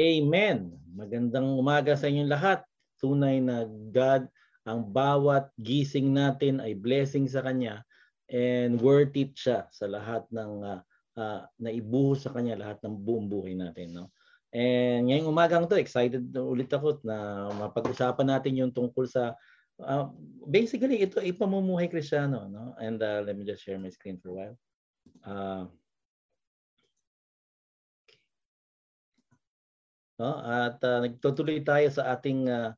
Amen. Magandang umaga sa inyong lahat. Tunay na God, ang bawat gising natin ay blessing sa Kanya and worth it siya sa lahat ng uh, uh, naibuhos sa Kanya, lahat ng buong buhay natin. No? And ngayong umagang to, excited ulit ako na mapag-usapan natin yung tungkol sa uh, basically ito ay pamumuhay kristyano. No? And uh, let me just share my screen for a while. Uh, no? At uh, nagtutuloy tayo sa ating uh,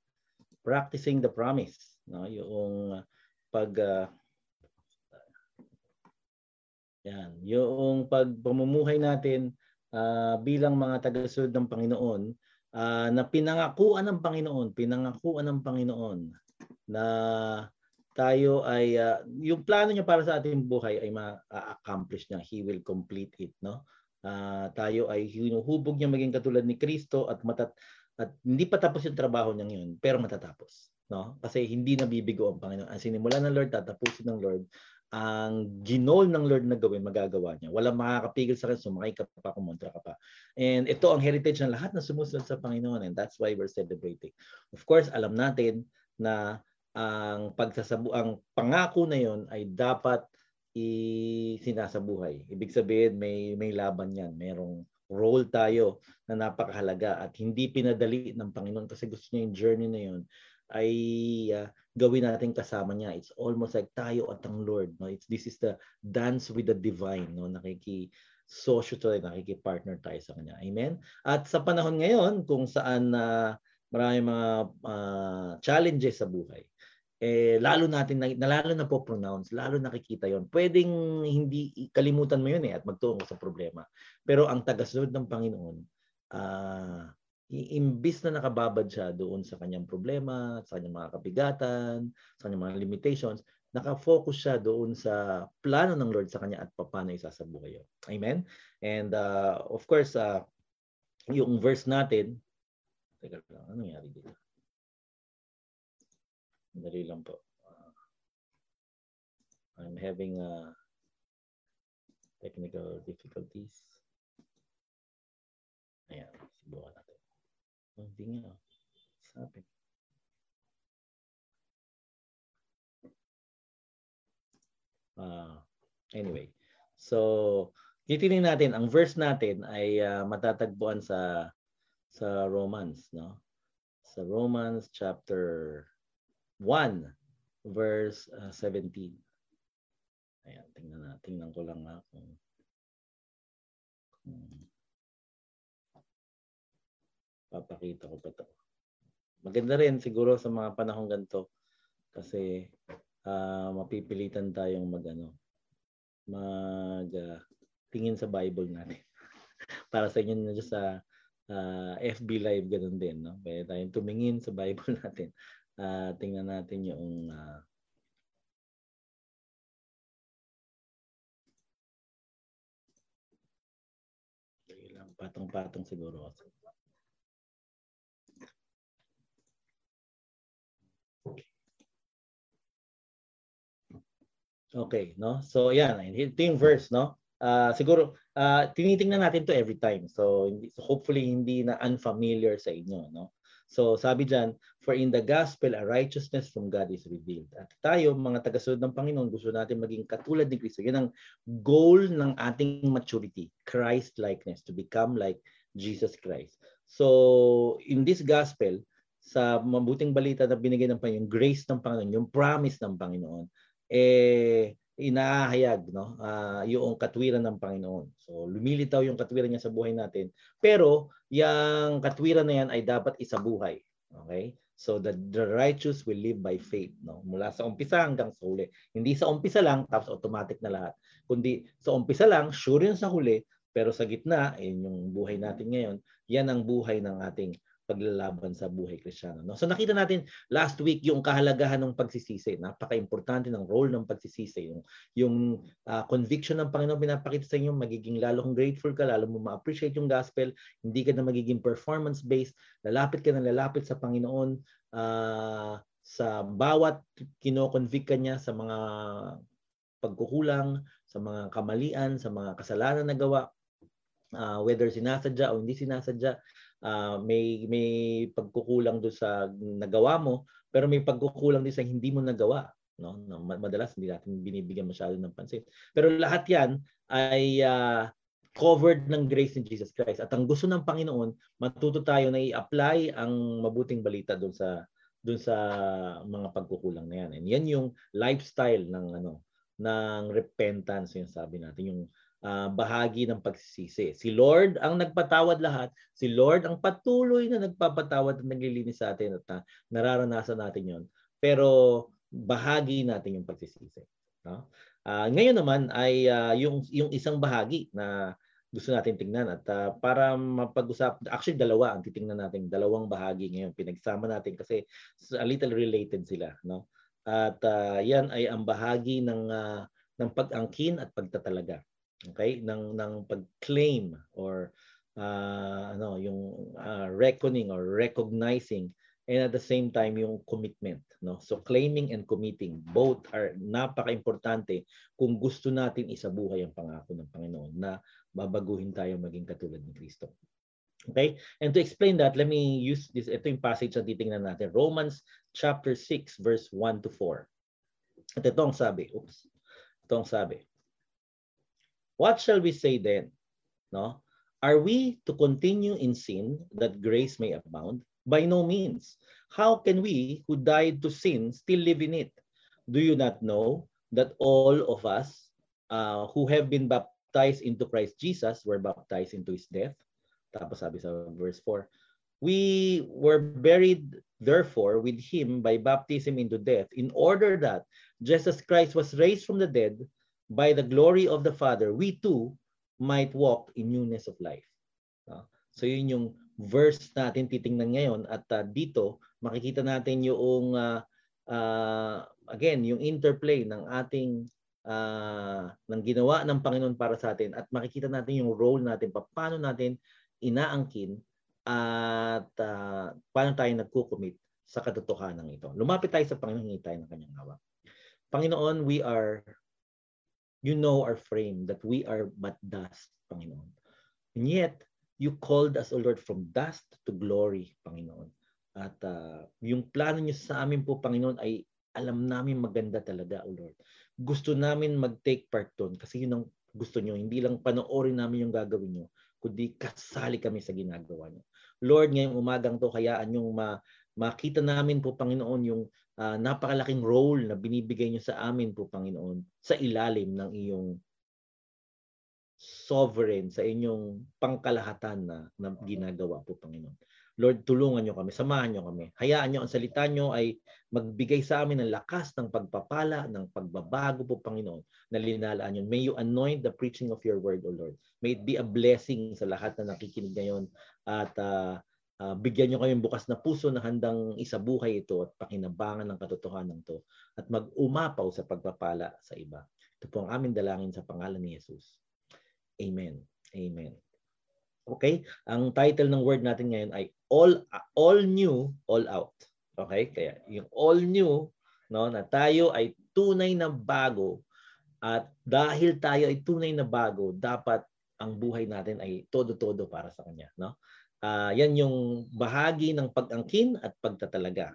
practicing the promise no? Yung uh, pag uh, yan. Yung pagpamumuhay natin uh, bilang mga tagasunod ng Panginoon uh, na pinangakuan ng Panginoon pinangakuan ng Panginoon na tayo ay uh, yung plano niya para sa ating buhay ay ma-accomplish niya. He will complete it no uh, tayo ay hinuhubog niya maging katulad ni Kristo at matat at hindi pa tapos yung trabaho niya ngayon pero matatapos no? Kasi hindi nabibigo ang Panginoon. Ang sinimula ng Lord tatapusin ng Lord. Ang ginol ng Lord na gawin magagawa niya. Walang makakapigil sa kanya sumakay ka pa kumontra ka pa. And ito ang heritage ng lahat na sumusunod sa Panginoon and that's why we're celebrating. Of course alam natin na ang pagsasabu ang pangako na yon ay dapat isinasabuhay. Ibig sabihin may may laban 'yan. Merong role tayo na napakahalaga at hindi pinadali ng Panginoon kasi gusto niya yung journey na 'yon ay uh, gawin natin kasama niya. It's almost like tayo at ang Lord, no? It's this is the dance with the divine, no? Nakiki sosyo tayo, nakiki-partner tayo sa kanya. Amen. At sa panahon ngayon kung saan uh, marami mga uh, challenges sa buhay eh lalo natin na, lalo na po pronounce, lalo nakikita 'yon. Pwedeng hindi kalimutan mo 'yun eh at magtungo sa problema. Pero ang tagasunod ng Panginoon, uh, imbis na nakababad siya doon sa kanyang problema, sa kanyang mga kabigatan, sa kanyang mga limitations, nakafocus siya doon sa plano ng Lord sa kanya at paano isasabuhay yun. Amen? And uh, of course, uh, yung verse natin, teka lang, ano nangyari dito? Dali lang po. Uh, I'm having uh, technical difficulties. Ayan, subukan natin. Oh, hindi nga. Sabi. Uh, anyway, so titingnan natin ang verse natin ay uh, matatagpuan sa sa Romans, no? Sa Romans chapter 1 verse uh, 17. Ayan, tingnan na, tingnan ko lang ha kung, kung papakita ko pa to. Maganda rin siguro sa mga panahong ganito kasi uh, mapipilitan tayong magano mag uh, tingin sa Bible natin. Para sa inyo na sa uh, FB live ganun din, no? Pwede tayong tumingin sa Bible natin uh, tingnan natin yung uh, patong-patong siguro. Okay, no? So yan, ito yung verse, no? Uh, siguro uh, tinitingnan natin to every time. So, so hopefully hindi na unfamiliar sa inyo, no? So sabi diyan, for in the gospel a righteousness from God is revealed. At tayo mga tagasunod ng Panginoon, gusto natin maging katulad ni Kristo. Yan ang goal ng ating maturity, Christ likeness, to become like Jesus Christ. So in this gospel, sa mabuting balita na binigay ng Panginoon, grace ng Panginoon, yung promise ng Panginoon, eh inaahayag no uh, yung katwiran ng Panginoon. So lumilitaw yung katwiran niya sa buhay natin. Pero yung katwiran na yan ay dapat isabuhay. Okay? So the, the righteous will live by faith, no? Mula sa umpisa hanggang sa huli. Hindi sa umpisa lang tapos automatic na lahat. Kundi sa umpisa lang, sure yun sa huli, pero sa gitna, yun yung buhay natin ngayon, yan ang buhay ng ating paglalaban sa buhay kristyano. No? So nakita natin last week yung kahalagahan ng pagsisisi. Napaka-importante ng role ng pagsisisi. Yung, yung uh, conviction ng Panginoon pinapakita sa inyo, magiging lalo kong grateful ka, lalo mo ma-appreciate yung gospel, hindi ka na magiging performance-based, lalapit ka na lalapit sa Panginoon uh, sa bawat kino-convict ka niya sa mga pagkukulang, sa mga kamalian, sa mga kasalanan na gawa, uh, whether sinasadya o hindi sinasadya, uh, may may pagkukulang do sa nagawa mo, pero may pagkukulang din sa hindi mo nagawa no? Madalas hindi natin binibigyan masyado ng pansin. Pero lahat 'yan ay uh, covered ng grace ni Jesus Christ. At ang gusto ng Panginoon, matuto tayo na i-apply ang mabuting balita doon sa doon sa mga pagkukulang na yan. And yan yung lifestyle ng ano ng repentance yung sabi natin yung uh, bahagi ng pagsisisi. Si Lord ang nagpatawad lahat. Si Lord ang patuloy na nagpapatawad at naglilinis sa atin at uh, nararanasan natin yon. Pero bahagi natin yung pagsisisi. No? Uh, ngayon naman ay uh, yung yung isang bahagi na gusto natin tingnan at uh, para mapag-usap actually dalawa ang titingnan natin dalawang bahagi ngayon pinagsama natin kasi a little related sila no at uh, yan ay ang bahagi ng uh, ng pag-angkin at pagtatalaga okay ng ng pag-claim or uh, ano yung uh, reckoning or recognizing and at the same time yung commitment no so claiming and committing both are napaka-importante kung gusto natin isabuhay ang pangako ng Panginoon na babaguhin tayo maging katulad ni Kristo. Okay? And to explain that, let me use this. Ito yung passage na titingnan natin. Romans chapter 6 verse 1 to 4. At ito ang sabi. Oops. Ito ang sabi. What shall we say then? No? Are we to continue in sin that grace may abound? By no means. How can we who died to sin still live in it? Do you not know that all of us uh, who have been baptized into Christ Jesus were baptized into His death. Tapos sabi sa verse 4, We were buried therefore with Him by baptism into death in order that just as Christ was raised from the dead by the glory of the Father, we too might walk in newness of life. So yun yung verse natin titingnan ngayon at uh, dito makikita natin yung uh, uh, again yung interplay ng ating uh, ng ginawa ng Panginoon para sa atin at makikita natin yung role natin, paano natin inaangkin at uh, paano tayo nagkukumit sa katotohanan ito. Lumapit tayo sa Panginoon, hingi tayo ng kanyang awa. Panginoon, we are, you know our frame, that we are but dust, Panginoon. And yet, you called us, O Lord, from dust to glory, Panginoon. At uh, yung plano niyo sa amin po, Panginoon, ay alam namin maganda talaga, O Lord gusto namin mag-take part doon kasi yun ang gusto nyo. Hindi lang panoorin namin yung gagawin nyo, kundi kasali kami sa ginagawa nyo. Lord, ngayong umagang to, kayaan yung ma makita namin po, Panginoon, yung uh, napakalaking role na binibigay nyo sa amin po, Panginoon, sa ilalim ng iyong sovereign, sa inyong pangkalahatan na, na ginagawa po, Panginoon. Lord, tulungan nyo kami, samahan nyo kami. Hayaan nyo, ang salita nyo ay magbigay sa amin ng lakas ng pagpapala, ng pagbabago po, Panginoon, na linalaan yun. May you anoint the preaching of your word, O Lord. May it be a blessing sa lahat na nakikinig ngayon at uh, uh, bigyan nyo kayong bukas na puso na handang isabuhay ito at pakinabangan ng katotohanan to at mag-umapaw sa pagpapala sa iba. Ito po ang aming dalangin sa pangalan ni Jesus. Amen. Amen. Okay? Ang title ng word natin ngayon ay all all new, all out. Okay? Kaya yung all new no na tayo ay tunay na bago at dahil tayo ay tunay na bago, dapat ang buhay natin ay todo-todo para sa kanya, no? Uh, yan yung bahagi ng pag-angkin at pagtatalaga.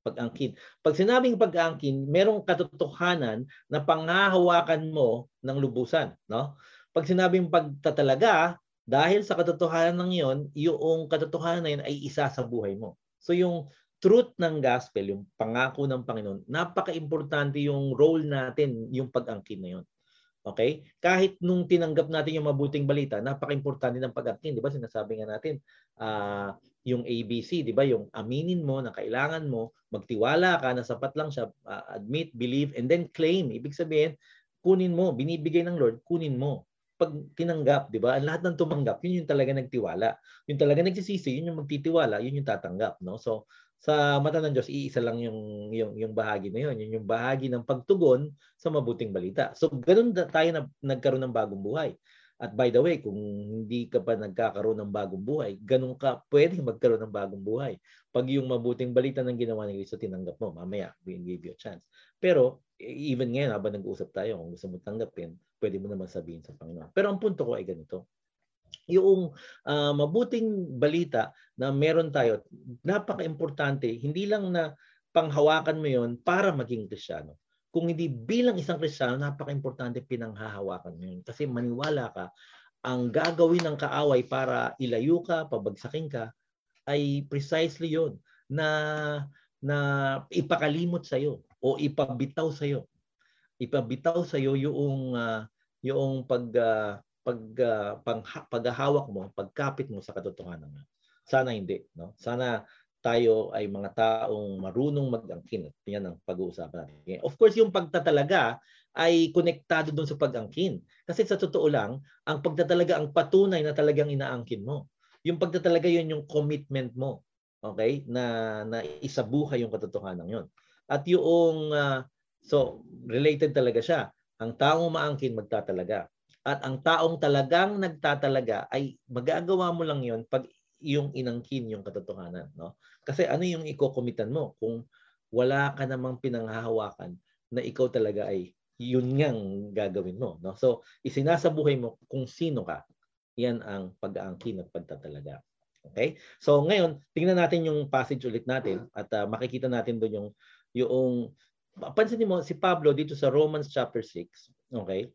Pag-angkin. Pag sinabing pag-angkin, merong katotohanan na panghahawakan mo ng lubusan, no? Pag sinabing pagtatalaga, dahil sa katotohanan ng iyon, yung katotohanan na yun ay isa sa buhay mo. So yung truth ng gospel, yung pangako ng Panginoon, napaka-importante yung role natin, yung pag-angkin na yun. Okay? Kahit nung tinanggap natin yung mabuting balita, napaka-importante ng pag-angkin. Di ba? Sinasabi nga natin, uh, yung ABC, di ba? Yung aminin mo na kailangan mo, magtiwala ka na sapat lang siya, uh, admit, believe, and then claim. Ibig sabihin, kunin mo, binibigay ng Lord, kunin mo pag tinanggap, 'di ba? Ang lahat ng tumanggap, yun yung talaga nagtiwala. Yung talaga nagsisisi, yun yung magtitiwala, yun yung tatanggap, no? So sa mata ng Diyos, iisa lang yung yung yung bahagi na yun, yun yung bahagi ng pagtugon sa mabuting balita. So ganun tayo na, nagkaroon ng bagong buhay. At by the way, kung hindi ka pa nagkakaroon ng bagong buhay, ganun ka pwedeng magkaroon ng bagong buhay. Pag yung mabuting balita ng ginawa ni Kristo tinanggap mo, mamaya, we give you a chance. Pero even ngayon, habang nag-uusap tayo, kung gusto mo tanggapin, pwede mo naman sabihin sa Panginoon. Pero ang punto ko ay ganito. Yung uh, mabuting balita na meron tayo, napaka-importante, hindi lang na panghawakan mo yon para maging Kristiyano. Kung hindi bilang isang Kristiyano, napaka-importante pinanghahawakan mo yun. Kasi maniwala ka, ang gagawin ng kaaway para ilayo ka, pabagsakin ka, ay precisely yon na na ipakalimot sa iyo o ipabitaw sa iyo. Ipabitaw sa iyo yung uh, yung pag uh, pag uh, pang, paghahawak mo, pagkapit mo sa katotohanan. Sana hindi, no? Sana tayo ay mga taong marunong mag-angkin. Yan ang pag-uusapan natin. Of course, yung pagtatalaga ay konektado doon sa pag-angkin. Kasi sa totoo lang, ang pagtatalaga ang patunay na talagang inaangkin mo. Yung pagtatalaga yun yung commitment mo okay na na isabuhay yung katotohanan yon at yung uh, so related talaga siya ang taong maangkin magtatalaga at ang taong talagang nagtatalaga ay magagawa mo lang yon pag yung inangkin yung katotohanan no kasi ano yung ikokomitan mo kung wala ka namang pinanghahawakan na ikaw talaga ay yun ngang gagawin mo no so isinasabuhay mo kung sino ka yan ang pag-aangkin at pagtatalaga Okay? So ngayon, tingnan natin yung passage ulit natin at uh, makikita natin doon yung yung pansinin mo si Pablo dito sa Romans chapter 6, okay?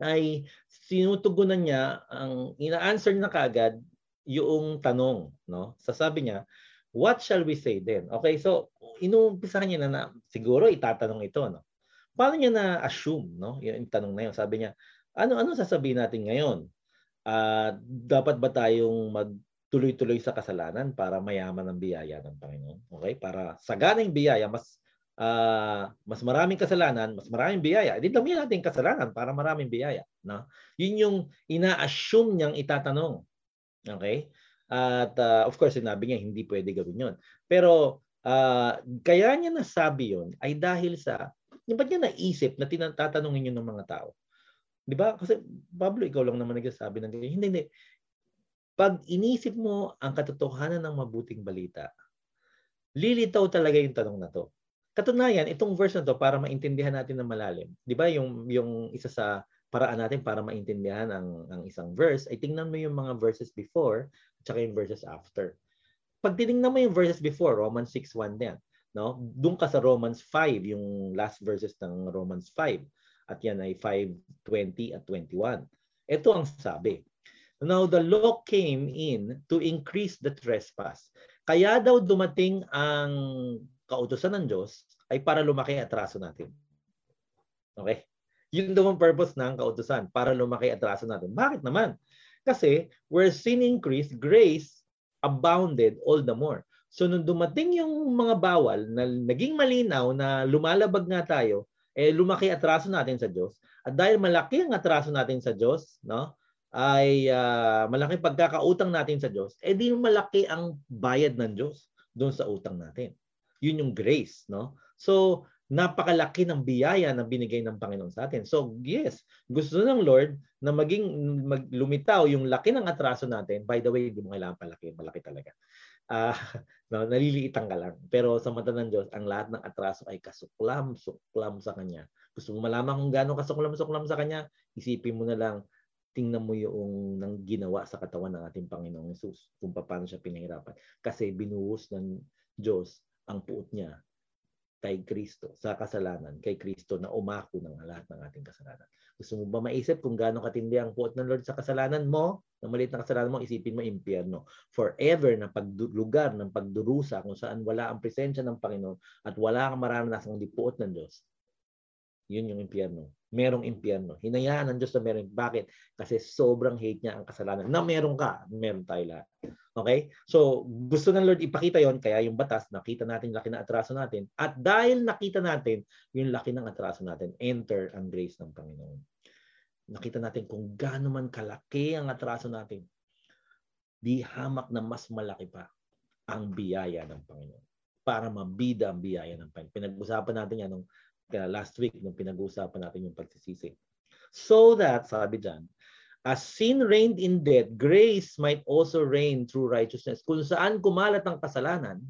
Ay sinutugunan niya ang ina-answer na kaagad yung tanong, no? Sasabi niya, what shall we say then? Okay, so inumpisahan niya na, na siguro itatanong ito, no? Paano niya na assume, no? Yung tanong na yun, sabi niya, ano ano sasabihin natin ngayon? Uh, dapat ba tayong mag tuloy-tuloy sa kasalanan para mayaman ang biyaya ng Panginoon. Okay? Para sa ganang biyaya, mas uh, mas maraming kasalanan, mas maraming biyaya. Hindi damihan natin kasalanan para maraming biyaya. No? Yun yung ina-assume niyang itatanong. Okay? At uh, of course, sinabi niya hindi pwede gawin yun. Pero uh, kaya niya nasabi yun ay dahil sa, di ba niya naisip na tinatatanungin yun ng mga tao? Di ba? Kasi Pablo, ikaw lang naman nagsasabi ng ganyan. Hindi, hindi pag inisip mo ang katotohanan ng mabuting balita, lilitaw talaga yung tanong na to. Katunayan, itong verse na to para maintindihan natin ng malalim. 'Di ba yung yung isa sa paraan natin para maintindihan ang ang isang verse ay tingnan mo yung mga verses before at saka yung verses after. Pag tiningnan mo yung verses before, Romans 6:1 din, no? Doon ka sa Romans 5, yung last verses ng Romans 5. At yan ay 5:20 at 21. Ito ang sabi. Now the law came in to increase the trespass. Kaya daw dumating ang kautusan ng Diyos ay para lumaki ang atraso natin. Okay? Yun daw ang purpose ng kautusan, para lumaki ang atraso natin. Bakit naman? Kasi where sin increased, grace abounded all the more. So nung dumating yung mga bawal na naging malinaw na lumalabag nga tayo, eh lumaki atraso natin sa Diyos. At dahil malaki ang atraso natin sa Diyos, no? ay uh, malaking pagkakautang natin sa Diyos, eh di malaki ang bayad ng Diyos doon sa utang natin. Yun yung grace, no? So, napakalaki ng biyaya na binigay ng Panginoon sa atin. So, yes, gusto ng Lord na maging maglumitaw yung laki ng atraso natin. By the way, hindi mo kailangan palaki, malaki talaga. Uh, no, naliliitan ka lang. Pero sa mata ng Diyos, ang lahat ng atraso ay kasuklam, suklam sa Kanya. Gusto mo malaman kung gaano kasuklam, suklam sa Kanya, isipin mo na lang tingnan mo yung nang ginawa sa katawan ng ating Panginoong Yesus kung paano siya pinahirapan. Kasi binuhos ng Diyos ang puot niya kay Kristo sa kasalanan, kay Kristo na umako ng lahat ng ating kasalanan. Gusto mo ba maisip kung gaano katindi ang puot ng Lord sa kasalanan mo? Na maliit na kasalanan mo, isipin mo impyerno. Forever na paglugar ng pagdurusa kung saan wala ang presensya ng Panginoon at wala kang maranasan kundi puot ng Diyos. Yun yung impyerno merong impyerno. Hinayaan ng Diyos na meron. Bakit? Kasi sobrang hate niya ang kasalanan. Na meron ka, meron tayo lahat. Okay? So, gusto ng Lord ipakita yon kaya yung batas, nakita natin laki ng atraso natin. At dahil nakita natin yung laki ng atraso natin, enter ang grace ng Panginoon. Nakita natin kung gaano man kalaki ang atraso natin. Di hamak na mas malaki pa ang biyaya ng Panginoon para mabida ang biyaya ng Panginoon. Pinag-usapan natin yan nung kaya last week nung pinag-uusapan natin yung pagsisisi. So that, sabi dyan, as sin reigned in death, grace might also reign through righteousness. Kung saan kumalat ang kasalanan,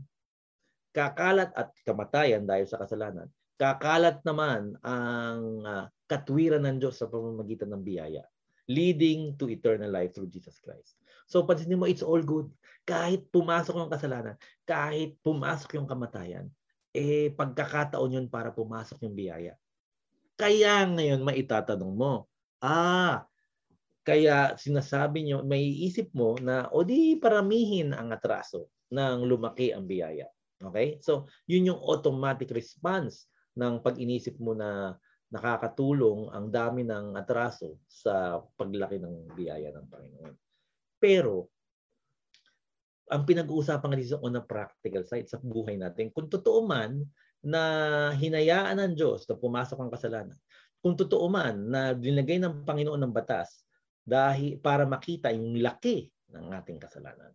kakalat at kamatayan dahil sa kasalanan, kakalat naman ang uh, katwiran ng Diyos sa pamamagitan ng biyaya. leading to eternal life through Jesus Christ. So pansinin mo, it's all good. Kahit pumasok yung kasalanan, kahit pumasok yung kamatayan, eh pagkakataon yun para pumasok yung biyaya. Kaya ngayon maitatanong mo, ah, kaya sinasabi nyo, may isip mo na o di paramihin ang atraso nang lumaki ang biyaya. Okay? So, yun yung automatic response ng pag inisip mo na nakakatulong ang dami ng atraso sa paglaki ng biyaya ng Panginoon. Pero, ang pinag-uusapan dito on a practical side sa buhay natin, kung totoo man na hinayaan ng Diyos na pumasok ang kasalanan, kung totoo man na dinagay ng Panginoon ng batas dahil para makita yung laki ng ating kasalanan.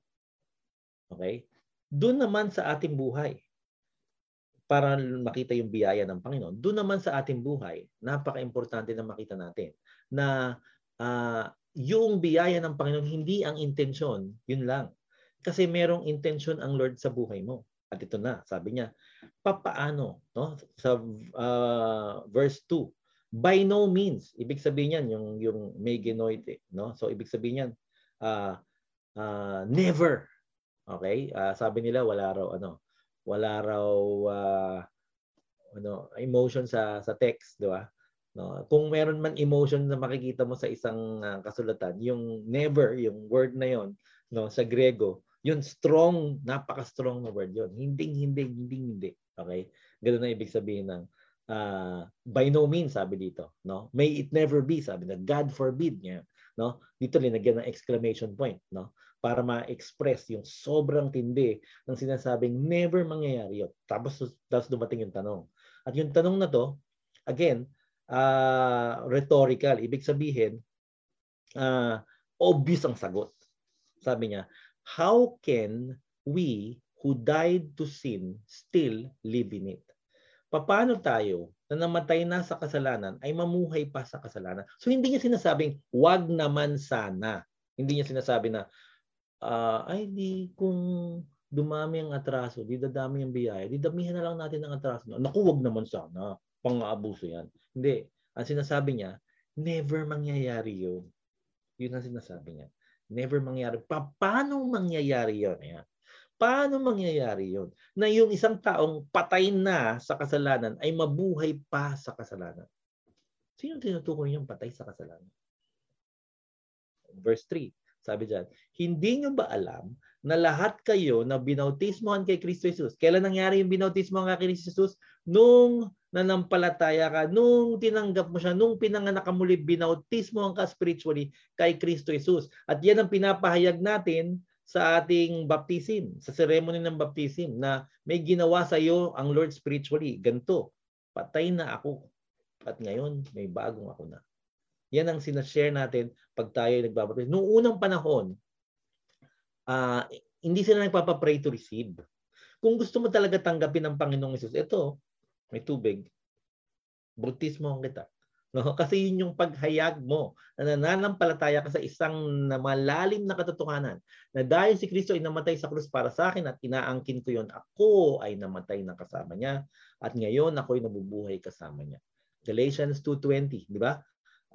Okay? Doon naman sa ating buhay, para makita yung biyaya ng Panginoon. Doon naman sa ating buhay, napaka-importante na makita natin na uh, yung biyaya ng Panginoon hindi ang intensyon, yun lang. Kasi merong intensyon ang Lord sa buhay mo. At ito na, sabi niya, papaano, no? Sa uh, verse 2, by no means, ibig sabihin niyan yung yung may genoite, no? So ibig sabihin niyan, uh, uh, never. Okay? Uh, sabi nila wala raw ano, wala raw uh, ano emotion sa sa text, di ba? No, kung meron man emotion na makikita mo sa isang uh, kasulatan, yung never, yung word na yon, no, sa Grego, yun strong, napaka-strong na word yon. Hindi hindi hindi hindi. Okay? Ganun na ibig sabihin ng uh, by no means sabi dito, no? May it never be sabi na God forbid niya, no? Dito linagyan ng exclamation point, no? para ma-express yung sobrang tindi ng sinasabing never mangyayari yun. Tapos, tapos dumating yung tanong. At yung tanong na to, again, uh, rhetorical. Ibig sabihin, uh, obvious ang sagot. Sabi niya, how can we who died to sin still live in it? Paano tayo na namatay na sa kasalanan ay mamuhay pa sa kasalanan? So hindi niya sinasabing, wag naman sana. Hindi niya sinasabi na, uh, ay di kung dumami ang atraso, di dadami ang biyaya, di damihan na lang natin ang atraso. Naku, wag naman sana. Pang-aabuso yan. Hindi. Ang sinasabi niya, never mangyayari yun. Yun ang sinasabi niya. Never mangyayari. Pa paano mangyayari yun? Ayan. Paano mangyayari yun? Na yung isang taong patay na sa kasalanan ay mabuhay pa sa kasalanan. Sino tinutukoy yung patay sa kasalanan? Verse 3. Sabi diyan, hindi nyo ba alam na lahat kayo na binautismohan kay Kristo Jesus? Kailan nangyari yung binautismohan kay Kristo Jesus? Nung nanampalataya ka, nung tinanggap mo siya, nung pinanganak ka muli, binautismohan ka spiritually kay Kristo Jesus. At yan ang pinapahayag natin sa ating baptism, sa ceremony ng baptism, na may ginawa sa iyo ang Lord spiritually. Ganto, patay na ako. At ngayon, may bagong ako na. Yan ang sinashare natin pag tayo nagbabaptize. Noong unang panahon, uh, hindi sila nagpapapray to receive. Kung gusto mo talaga tanggapin ng Panginoong Isus, ito, may tubig, bautismo kita. No? Kasi yun yung paghayag mo na nananampalataya ka sa isang na malalim na katotohanan na dahil si Kristo ay namatay sa krus para sa akin at inaangkin ko yon ako ay namatay na kasama niya at ngayon ako ay nabubuhay kasama niya. Galatians 2.20, di ba?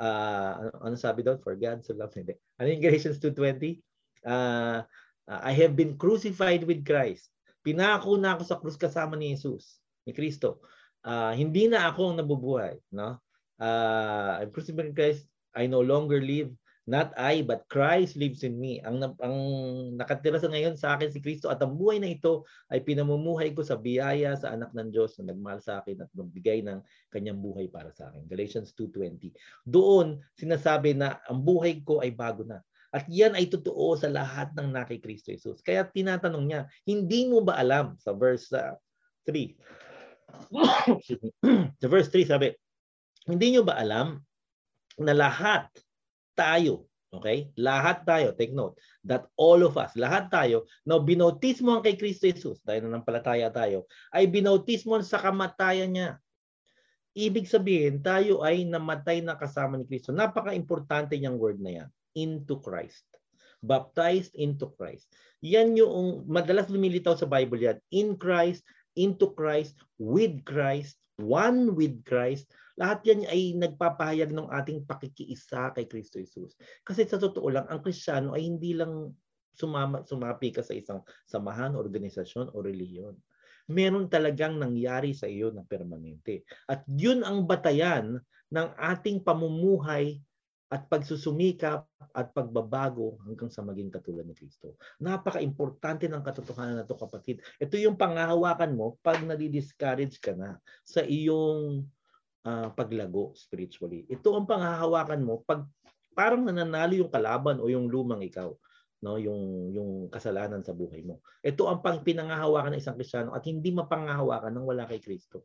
uh, ano sabi doon? For God so loved me. Ano yung Galatians 2.20? Uh, I have been crucified with Christ. Pinako na ako sa krus kasama ni Jesus, ni Kristo. Uh, hindi na ako ang nabubuhay. No? Uh, I'm crucified with Christ. I no longer live, Not I, but Christ lives in me. Ang, ang nakatira sa ngayon sa akin si Kristo at ang buhay na ito ay pinamumuhay ko sa biyaya sa anak ng Diyos na nagmahal sa akin at magbigay ng kanyang buhay para sa akin. Galatians 2.20. Doon sinasabi na ang buhay ko ay bago na. At yan ay totoo sa lahat ng nakay Kristo Jesus. Kaya tinatanong niya, hindi mo ba alam sa verse uh, 3? sa verse 3 sabi, hindi nyo ba alam na lahat tayo, okay? Lahat tayo, take note, that all of us, lahat tayo, na binautismo ang kay Kristo Jesus, dahil nanampalataya tayo, ay binautismo sa kamatayan niya. Ibig sabihin, tayo ay namatay na kasama ni Kristo. Napaka-importante niyang word na yan. Into Christ. Baptized into Christ. Yan yung madalas lumilitaw sa Bible yan. In Christ, into Christ, with Christ, one with Christ, Lahat yan ay nagpapahayag ng ating pakikiisa kay Kristo Jesus. Kasi sa totoo lang, ang Kristiyano ay hindi lang sumama, sumapi ka sa isang samahan, organisasyon o reliyon. Meron talagang nangyari sa iyo na permanente. At yun ang batayan ng ating pamumuhay at pagsusumikap at pagbabago hanggang sa maging katulad ni Kristo. Napaka-importante ng katotohanan na to kapatid. Ito yung pangahawakan mo pag nadi-discourage ka na sa iyong uh, paglago spiritually. Ito ang pangahawakan mo pag parang nananalo yung kalaban o yung lumang ikaw no yung yung kasalanan sa buhay mo. Ito ang pang pinangahawakan ng isang Kristiyano at hindi mapangahawakan ng wala kay Kristo.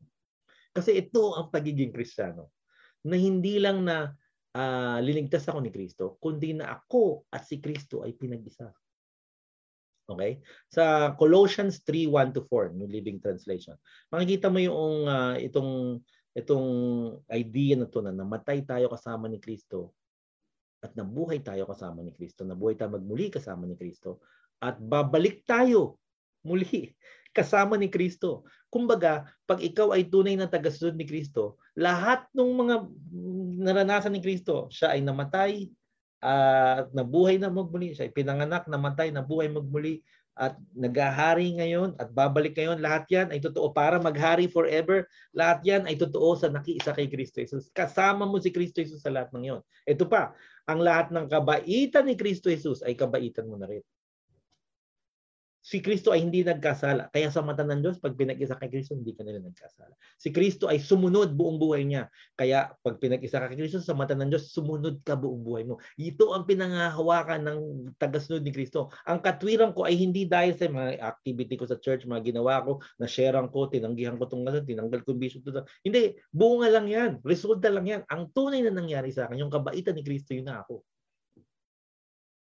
Kasi ito ang pagiging Kristiyano na hindi lang na uh, liligtas ako ni Kristo, kundi na ako at si Kristo ay pinag-isa. Okay? Sa Colossians 3:1 to 4, New Living Translation. Makikita mo yung uh, itong itong idea na to na namatay tayo kasama ni Kristo at nabuhay tayo kasama ni Kristo, nabuhay tayo magmuli kasama ni Kristo at babalik tayo muli kasama ni Kristo. Kumbaga, pag ikaw ay tunay na tagasunod ni Kristo, lahat ng mga naranasan ni Kristo, siya ay namatay, at uh, nabuhay na magmuli, siya ay pinanganak, namatay, nabuhay magmuli, at naghahari ngayon at babalik ngayon, lahat yan ay totoo para maghari forever. Lahat yan ay totoo sa nakiisa kay Kristo Jesus. Kasama mo si Kristo Jesus sa lahat ng yon. Ito pa, ang lahat ng kabaitan ni Kristo Jesus ay kabaitan mo na rin si Kristo ay hindi nagkasala. Kaya sa mata ng Diyos, pag pinag-isa kay Kristo, hindi ka nila nagkasala. Si Kristo ay sumunod buong buhay niya. Kaya pag pinag-isa ka kay Kristo, sa mata ng Diyos, sumunod ka buong buhay mo. Ito ang pinangahawakan ng tagasunod ni Kristo. Ang katwiran ko ay hindi dahil sa mga activity ko sa church, mga ginawa ko, na sharean ko, tinanggihan ko itong ngayon, tinanggal ko bishop. Ito. Hindi, bunga lang yan. Resulta lang yan. Ang tunay na nangyari sa akin, yung kabaitan ni Kristo, yun na ako.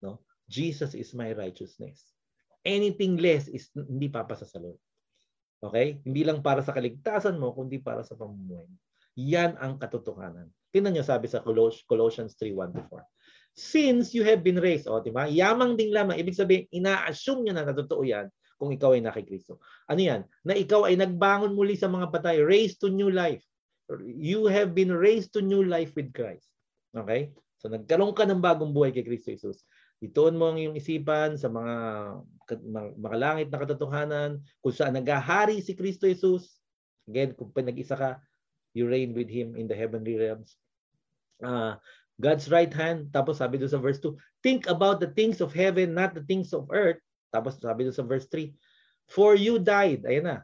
No? Jesus is my righteousness. Anything less is hindi papasa sa Lord. Okay? Hindi lang para sa kaligtasan mo, kundi para sa pamumuhay mo. Yan ang katotohanan. Tingnan niyo sabi sa Colossians 3:1-4. Since you have been raised, o, oh, di ba? Yamang din lamang. Ibig sabihin, ina-assume niya na natotoo yan kung ikaw ay nakikristo. Ano yan? Na ikaw ay nagbangon muli sa mga patay, raised to new life. You have been raised to new life with Christ. Okay? So nagkaroon ka ng bagong buhay kay Kristo Jesus. Ituon mo ang iyong isipan sa mga makalangit na katotohanan kung saan naghahari si Kristo Jesus. Again, kung pinag-isa ka, you reign with Him in the heavenly realms. Uh, God's right hand. Tapos sabi doon sa verse 2, think about the things of heaven, not the things of earth. Tapos sabi doon sa verse 3, for you died. Ayan na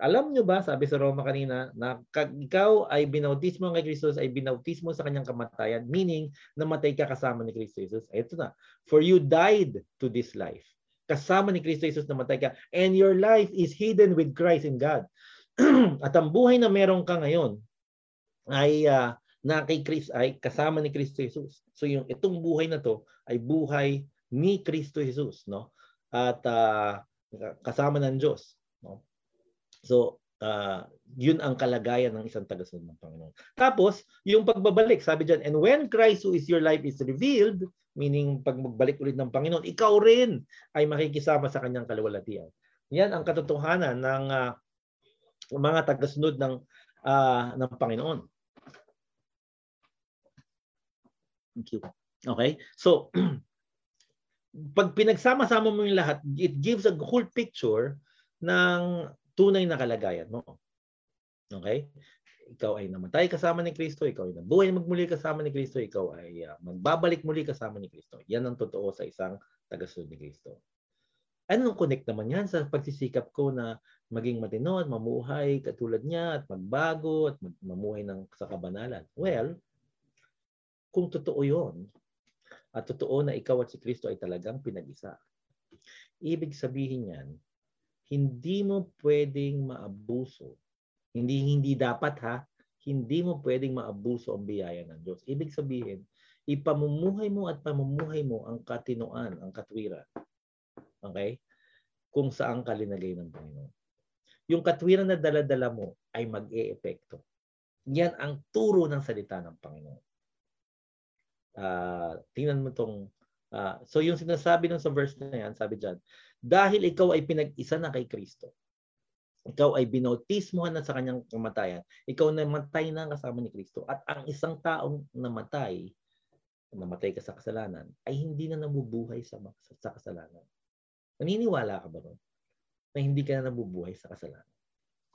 alam nyo ba, sabi sa Roma kanina, na ikaw ay binautismo kay Kristo ay binautismo sa kanyang kamatayan, meaning namatay ka kasama ni Kristo Jesus. Ito na. For you died to this life. Kasama ni Kristo Jesus namatay ka. And your life is hidden with Christ in God. At ang buhay na meron ka ngayon ay uh, na kay Chris ay kasama ni Kristo Jesus. So yung itong buhay na to ay buhay ni Kristo Jesus, no? At uh, kasama ng Diyos? So, uh, yun ang kalagayan ng isang tagasunod ng Panginoon. Tapos, yung pagbabalik, sabi diyan, and when Christ who is your life is revealed, meaning pag magbalik ulit ng Panginoon, ikaw rin ay makikisama sa kanyang kaluwalhatian. Yan ang katotohanan ng uh, mga tagasunod ng uh, ng Panginoon. Thank you. Okay? So, pag pinagsama-sama mo yung lahat, it gives a whole picture ng tunay na kalagayan mo. Okay? Ikaw ay namatay kasama ni Kristo, ikaw ay nabuhay magmuli kasama ni Kristo, ikaw ay uh, magbabalik muli kasama ni Kristo. Yan ang totoo sa isang tagasunod ni Kristo. Anong connect naman yan sa pagsisikap ko na maging matino at mamuhay katulad niya at magbago at mamuhay ng sa kabanalan? Well, kung totoo yon at totoo na ikaw at si Kristo ay talagang pinag-isa, ibig sabihin yan, hindi mo pwedeng maabuso. Hindi hindi dapat ha, hindi mo pwedeng maabuso ang biyaya ng Diyos. Ibig sabihin, ipamumuhay mo at pamumuhay mo ang katinoan, ang katwiran. Okay? Kung saan ka linagay ng Panginoon. Yung katwiran na daladala mo ay mag-e-epekto. Yan ang turo ng salita ng Panginoon. Uh, tingnan mo tong uh, so yung sinasabi ng sa verse na yan, sabi diyan, dahil ikaw ay pinag-isa na kay Kristo. ikaw ay binautismohan na sa kanyang kamatayan, ikaw na matay na kasama ni Kristo. At ang isang taong namatay, namatay ka sa kasalanan, ay hindi na nabubuhay sa, sa kasalanan. Naniniwala ka ba ron? Na hindi ka na nabubuhay sa kasalanan?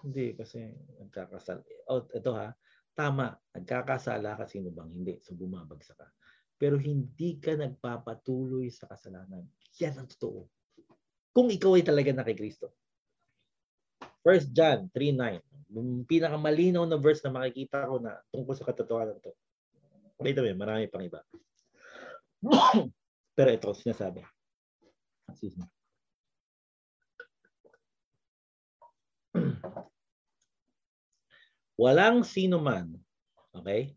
Hindi, kasi nagkakasal. Oh, ito ha, tama, nagkakasala ka sino bang hindi, so bumabagsak ka. Pero hindi ka nagpapatuloy sa kasalanan. Yan ang totoo. Kung ikaw ay talaga na kay Kristo. 1 John 3.9. Yung pinakamalinaw na verse na makikita ko na tungkol sa katotohanan to. Wait a minute, marami pang iba. Pero ito, sinasabi. Excuse me. Walang sino man, okay,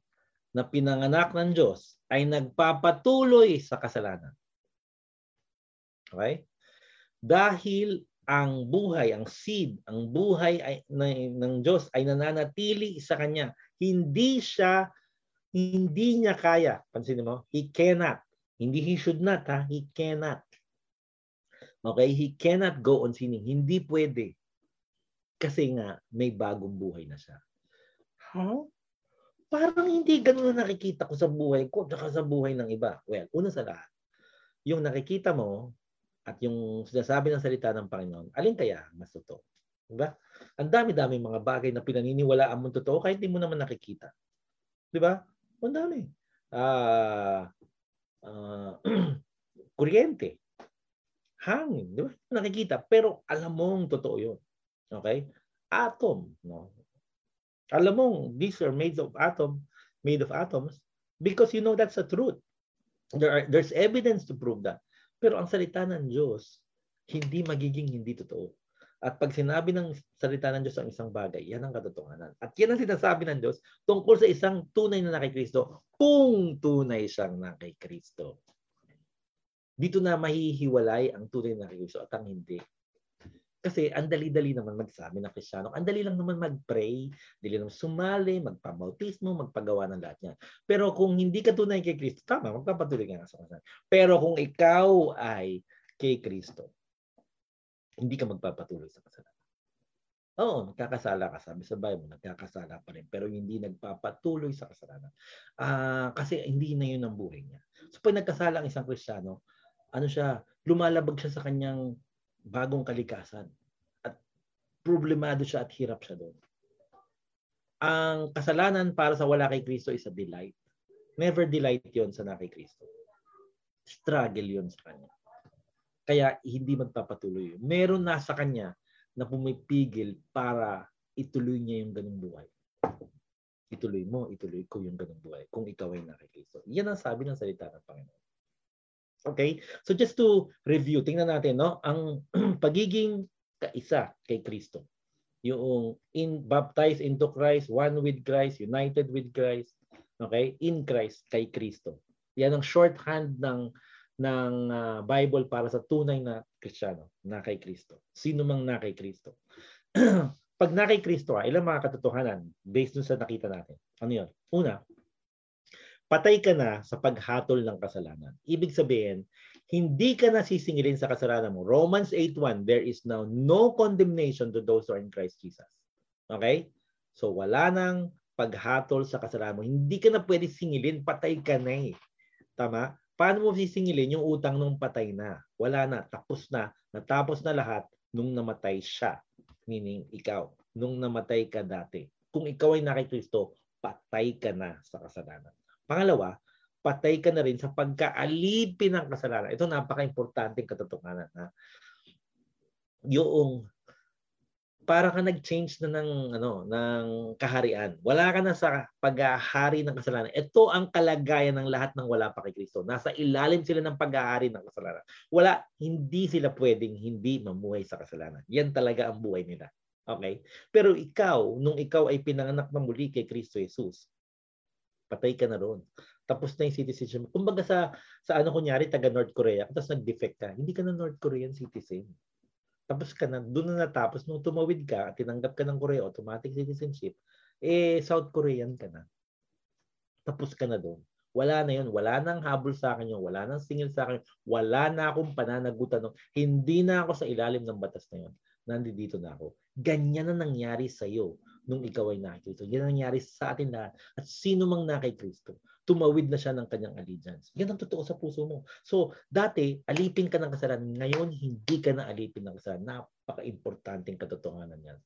na pinanganak ng Diyos ay nagpapatuloy sa kasalanan. Okay? Dahil ang buhay, ang seed, ang buhay ay, ng, ng Diyos ay nananatili sa Kanya. Hindi siya, hindi niya kaya. Pansin mo? He cannot. Hindi he should not, ha? He cannot. Okay? He cannot go on sinning. Hindi pwede. Kasi nga, may bagong buhay na siya. Huh? Parang hindi ganun na nakikita ko sa buhay ko at sa buhay ng iba. Well, una sa lahat, yung nakikita mo, at yung sinasabi ng salita ng Panginoon, alin kaya mas totoo? Diba? Ang dami-dami mga bagay na pinaniniwalaan mo totoo kahit hindi mo naman nakikita. Diba? Ang dami. Ah, uh, uh, kuryente. Hangin. Di ba? Nakikita. Pero alam mong totoo yun. Okay? Atom. No? Alam mong these are made of atom, made of atoms because you know that's the truth. There are, there's evidence to prove that. Pero ang salita ng Diyos, hindi magiging hindi totoo. At pag sinabi ng salita ng Diyos ang isang bagay, yan ang katotohanan. At yan ang sinasabi ng Diyos tungkol sa isang tunay na nakay Kristo kung tunay siyang nakay Kristo. Dito na mahihiwalay ang tunay na kay Kristo at ang hindi. Kasi ang dali-dali naman magsabi ng Krisyano. Ang dali lang naman mag-pray, dali lang sumali, magpabautismo, magpagawa ng lahat niyan. Pero kung hindi ka tunay kay Kristo, tama, magpapatuloy ka sa kasalanan. Pero kung ikaw ay kay Kristo, hindi ka magpapatuloy sa kasalanan. Oo, nagkakasala ka. Sabi sa Bible, nagkakasala pa rin. Pero hindi nagpapatuloy sa kasalanan. Uh, kasi hindi na yun ang buhay niya. So pag nagkasala ang isang Kristiyano, ano siya, lumalabag siya sa kanyang bagong kalikasan. At problemado siya at hirap siya doon. Ang kasalanan para sa wala kay Kristo is a delight. Never delight yon sa na kay Kristo. Struggle yon sa kanya. Kaya hindi magpapatuloy yun. Meron na sa kanya na pumipigil para ituloy niya yung ganung buhay. Ituloy mo, ituloy ko yung ganung buhay kung ikaw ay nakikristo. Yan ang sabi ng salita ng. Okay? So just to review, tingnan natin, no? Ang pagiging kaisa kay Kristo. Yung in baptized into Christ, one with Christ, united with Christ, okay? In Christ kay Kristo. Yan ang shorthand ng ng uh, Bible para sa tunay na Kristiyano na kay Kristo. Sino mang na kay Kristo. Pag na kay Kristo, ah, ilang mga katotohanan based dun sa nakita natin. Ano yun? Una, patay ka na sa paghatol ng kasalanan. Ibig sabihin, hindi ka na sisingilin sa kasalanan mo. Romans 8.1, there is now no condemnation to those who are in Christ Jesus. Okay? So wala nang paghatol sa kasalanan mo. Hindi ka na pwede singilin, patay ka na eh. Tama? Paano mo sisingilin yung utang nung patay na? Wala na, tapos na. Natapos na lahat nung namatay siya. Meaning ikaw, nung namatay ka dati. Kung ikaw ay nakikristo, patay ka na sa kasalanan. Pangalawa, patay ka na rin sa pagkaalipin ng kasalanan. Ito napaka-importanting katotohanan. Ha? Yung para ka nag-change na ng ano ng kaharian. Wala ka na sa pag-ahari ng kasalanan. Ito ang kalagayan ng lahat ng wala pa kay Kristo. Nasa ilalim sila ng pag-ahari ng kasalanan. Wala, hindi sila pwedeng hindi mamuhay sa kasalanan. Yan talaga ang buhay nila. Okay? Pero ikaw, nung ikaw ay pinanganak na muli kay Kristo Jesus, patay ka na roon. Tapos na yung citizenship. Kumbaga sa, sa ano kunyari, taga North Korea, tapos nag-defect ka, hindi ka na North Korean citizen. Tapos ka na, doon na natapos, nung tumawid ka, tinanggap ka ng Korea, automatic citizenship, eh, South Korean ka na. Tapos ka na doon. Wala na yun. Wala nang habol sa akin yun. Wala nang singil sa akin. Wala na akong pananagutan. Hindi na ako sa ilalim ng batas na yun. nandito na ako. Ganyan na nangyari sa iyo nung ikaw ay nakikristo. Yan ang nangyari sa atin lahat. At sino mang nakikristo, tumawid na siya ng kanyang allegiance. Yan ang totoo sa puso mo. So, dati, alipin ka ng kasalanan. Ngayon, hindi ka na alipin ng kasalanan. Napaka-importanting katotohanan yan.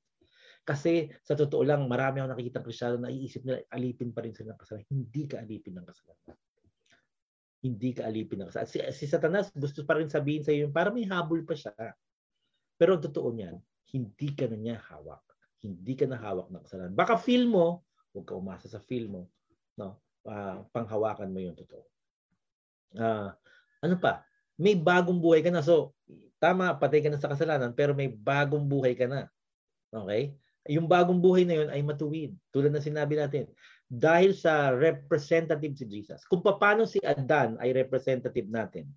Kasi sa totoo lang, marami ako nakikita kristyano na iisip nila alipin pa rin sila ng kasalanan. Hindi ka alipin ng kasalanan. Hindi ka alipin ng kasalanan. Si, si Satanas gusto pa rin sabihin sa iyo, para may habol pa siya. Pero ang totoo niyan, hindi ka na niya hawak. Hindi ka na hawak ng kasalanan. Baka feel mo, huwag ka umasa sa feel mo, no? Uh, panghawakan mo yung totoo. Uh, ano pa? May bagong buhay ka na. So, tama, patay ka na sa kasalanan, pero may bagong buhay ka na. Okay? yung bagong buhay na yun ay matuwid. Tulad na sinabi natin. Dahil sa representative si Jesus. Kung paano si Adan ay representative natin.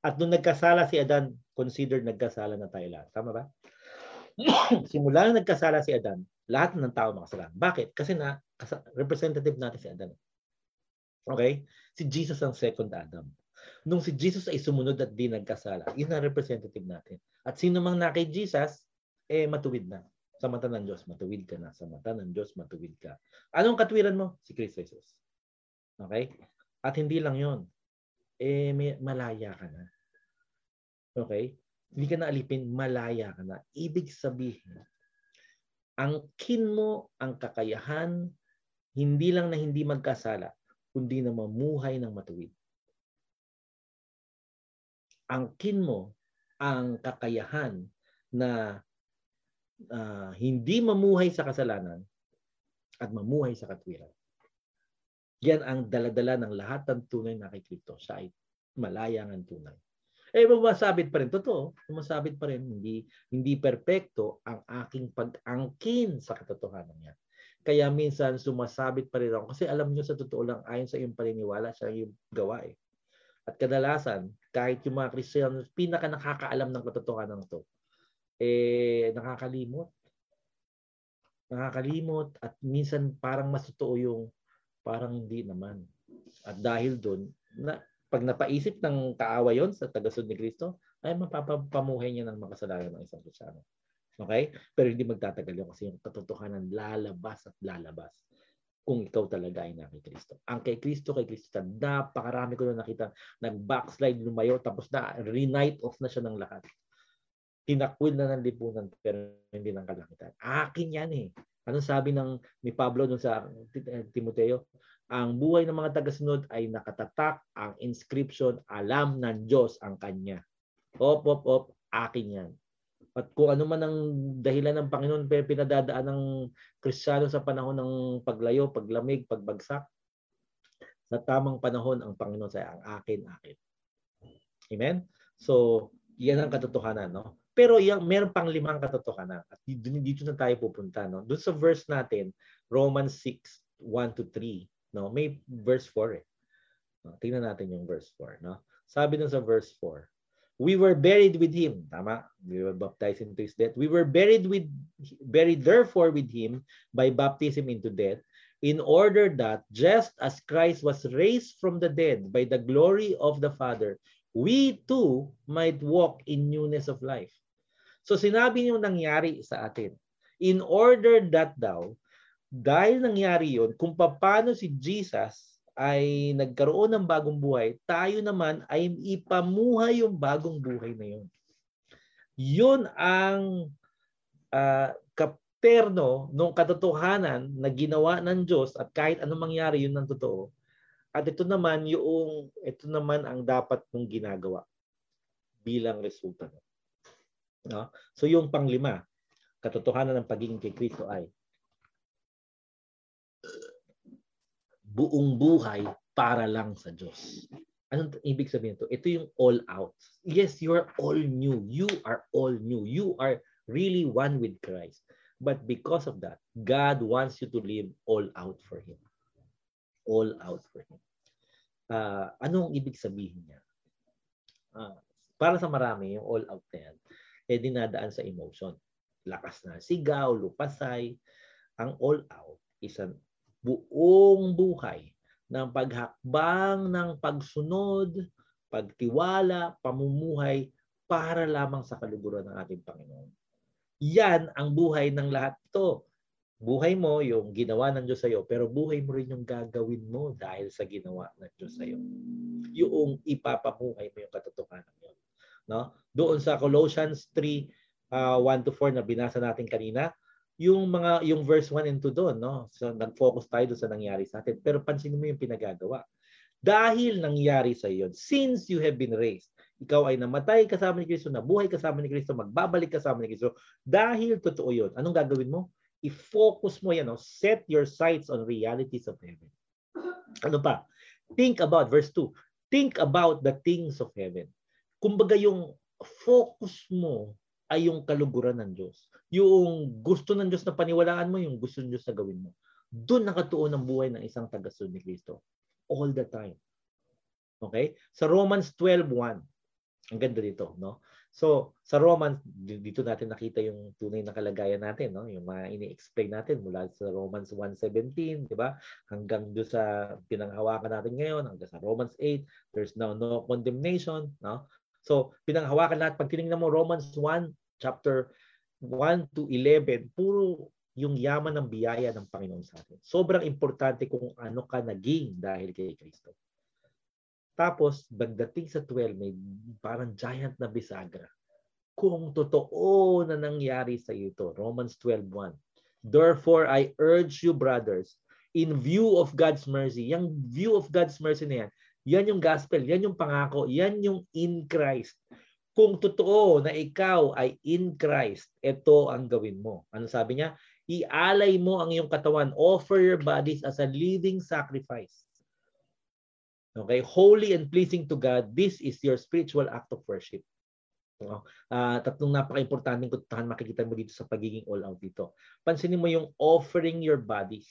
At nung nagkasala si Adan, considered nagkasala na tayo lahat. Tama ba? Simula na nagkasala si Adan, lahat ng tao makasalanan. Bakit? Kasi na representative natin si Adan. Okay? Si Jesus ang second Adam. Nung si Jesus ay sumunod at di nagkasala, yun ang representative natin. At sino mang na kay Jesus, eh matuwid na. Sa mata ng Diyos, matuwid ka na. Sa mata ng Diyos, matuwid ka. Anong katwiran mo? Si Kristo Jesus. Okay? At hindi lang yon Eh, may, malaya ka na. Okay? Hindi ka na alipin, malaya ka na. Ibig sabihin, ang kin mo, ang kakayahan, hindi lang na hindi magkasala, kundi na mamuhay ng matuwid. Ang kin mo, ang kakayahan na uh, hindi mamuhay sa kasalanan at mamuhay sa katwiran. Yan ang daladala ng lahat ng tunay na kay Kristo. Siya ay malayang ang tunay. Eh, masabit pa rin. Totoo, masabit pa rin. Hindi, hindi perpekto ang aking pag-angkin sa katotohanan niya. Kaya minsan sumasabit pa rin ako. Kasi alam niyo sa totoo lang, ayon sa iyong paniniwala, siya yung gawa eh. At kadalasan, kahit yung mga Kristiyan, pinaka nakakaalam ng katotohanan to, eh nakakalimot. Nakakalimot at minsan parang mas totoo yung parang hindi naman. At dahil doon, na, pag napaisip ng kaawa yon sa tagasod ni Kristo, ay mapapamuhay niya ng makasalanan ng isang Kristyano. Okay? Pero hindi magtatagal yun kasi yung katotohanan lalabas at lalabas kung ikaw talaga ay na kay Kristo. Ang kay Kristo, kay Kristo, napakarami ko na nakita, nag-backslide, lumayo, tapos na, re-night off na siya ng lahat tinakwil na ng lipunan pero hindi ng kalangitan. Akin yan eh. Anong sabi ng ni Pablo dun sa Timoteo? Ang buhay ng mga tagasunod ay nakatatak, ang inscription, alam ng Diyos ang kanya. Op, op, op, akin yan. At kung ano man ang dahilan ng Panginoon pero pinadadaan ng Kristiyano sa panahon ng paglayo, paglamig, pagbagsak, sa tamang panahon ang Panginoon sa ang akin, akin. Amen? So, yan ang katotohanan, no? Pero yung meron pang limang katotohanan. At dito, dito na tayo pupunta. No? Doon sa verse natin, Romans 6, 1 to 3. No? May verse 4 eh. No? Tingnan natin yung verse 4. No? Sabi dun sa verse 4, We were buried with Him. Tama? We were baptized into His death. We were buried with, buried therefore with Him by baptism into death, in order that just as Christ was raised from the dead by the glory of the Father, we too might walk in newness of life. So sinabi niyo nangyari sa atin. In order that daw, dahil nangyari yon, kung paano si Jesus ay nagkaroon ng bagong buhay, tayo naman ay ipamuhay yung bagong buhay na yon. Yun ang uh, kaperno ng katotohanan na ginawa ng Diyos at kahit anong mangyari yun ng totoo. At ito naman yung ito naman ang dapat mong ginagawa bilang resulta. No? So yung panglima, katotohanan ng pagiging kay Kristo ay buong buhay para lang sa Diyos. Anong ibig sabihin to? Ito yung all out. Yes, you are all new. You are all new. You are really one with Christ. But because of that, God wants you to live all out for Him. All out for Him. Uh, anong ibig sabihin niya? Uh, para sa marami, yung all out na yan, eh dinadaan sa emotion. Lakas na sigaw, lupasay. Ang all out is ang buong buhay ng paghakbang ng pagsunod, pagtiwala, pamumuhay para lamang sa kaluguran ng ating Panginoon. Yan ang buhay ng lahat ito. Buhay mo yung ginawa ng Diyos sa'yo, pero buhay mo rin yung gagawin mo dahil sa ginawa ng Diyos sa'yo. Yung ipapamuhay mo yung katotohanan yun. No? Doon sa Colossians 3, uh, 1 to 4 na binasa natin kanina, yung mga yung verse 1 and 2 doon, no? So nag-focus tayo doon sa nangyari sa atin. Pero pansinin mo yung pinagagawa. Dahil nangyari sa iyo, since you have been raised, ikaw ay namatay kasama ni Kristo, nabuhay kasama ni Kristo, magbabalik kasama ni Kristo. Dahil totoo yun, anong gagawin mo? i-focus mo yan, no? set your sights on realities of heaven. Ano pa? Think about, verse 2, think about the things of heaven. Kumbaga yung focus mo ay yung kaluguran ng Diyos. Yung gusto ng Diyos na paniwalaan mo, yung gusto ng Diyos na gawin mo. Doon nakatuon ang buhay ng isang tagasunod ni Kristo. All the time. Okay? Sa Romans 12.1, ang ganda dito, no? So, sa Romans, dito natin nakita yung tunay na kalagayan natin, no? Yung mga ini-explain natin mula sa Romans 1:17, di ba? Hanggang do sa pinanghawakan natin ngayon, hanggang sa Romans 8, there's now no condemnation, no? So, pinanghawakan natin pag tiningnan mo Romans 1 chapter 1 to 11, puro yung yaman ng biyaya ng Panginoon sa atin. Sobrang importante kung ano ka naging dahil kay Kristo. Tapos, pagdating sa 12, may parang giant na bisagra. Kung totoo na nangyari sa iyo ito, Romans 12.1. Therefore, I urge you, brothers, in view of God's mercy, yung view of God's mercy na yan, yan yung gospel, yan yung pangako, yan yung in Christ. Kung totoo na ikaw ay in Christ, ito ang gawin mo. Ano sabi niya? Ialay mo ang iyong katawan, offer your bodies as a living sacrifice Okay? Holy and pleasing to God, this is your spiritual act of worship. Uh, tatlong napaka-importanting kutahan makikita mo dito sa pagiging all out dito. Pansinin mo yung offering your bodies,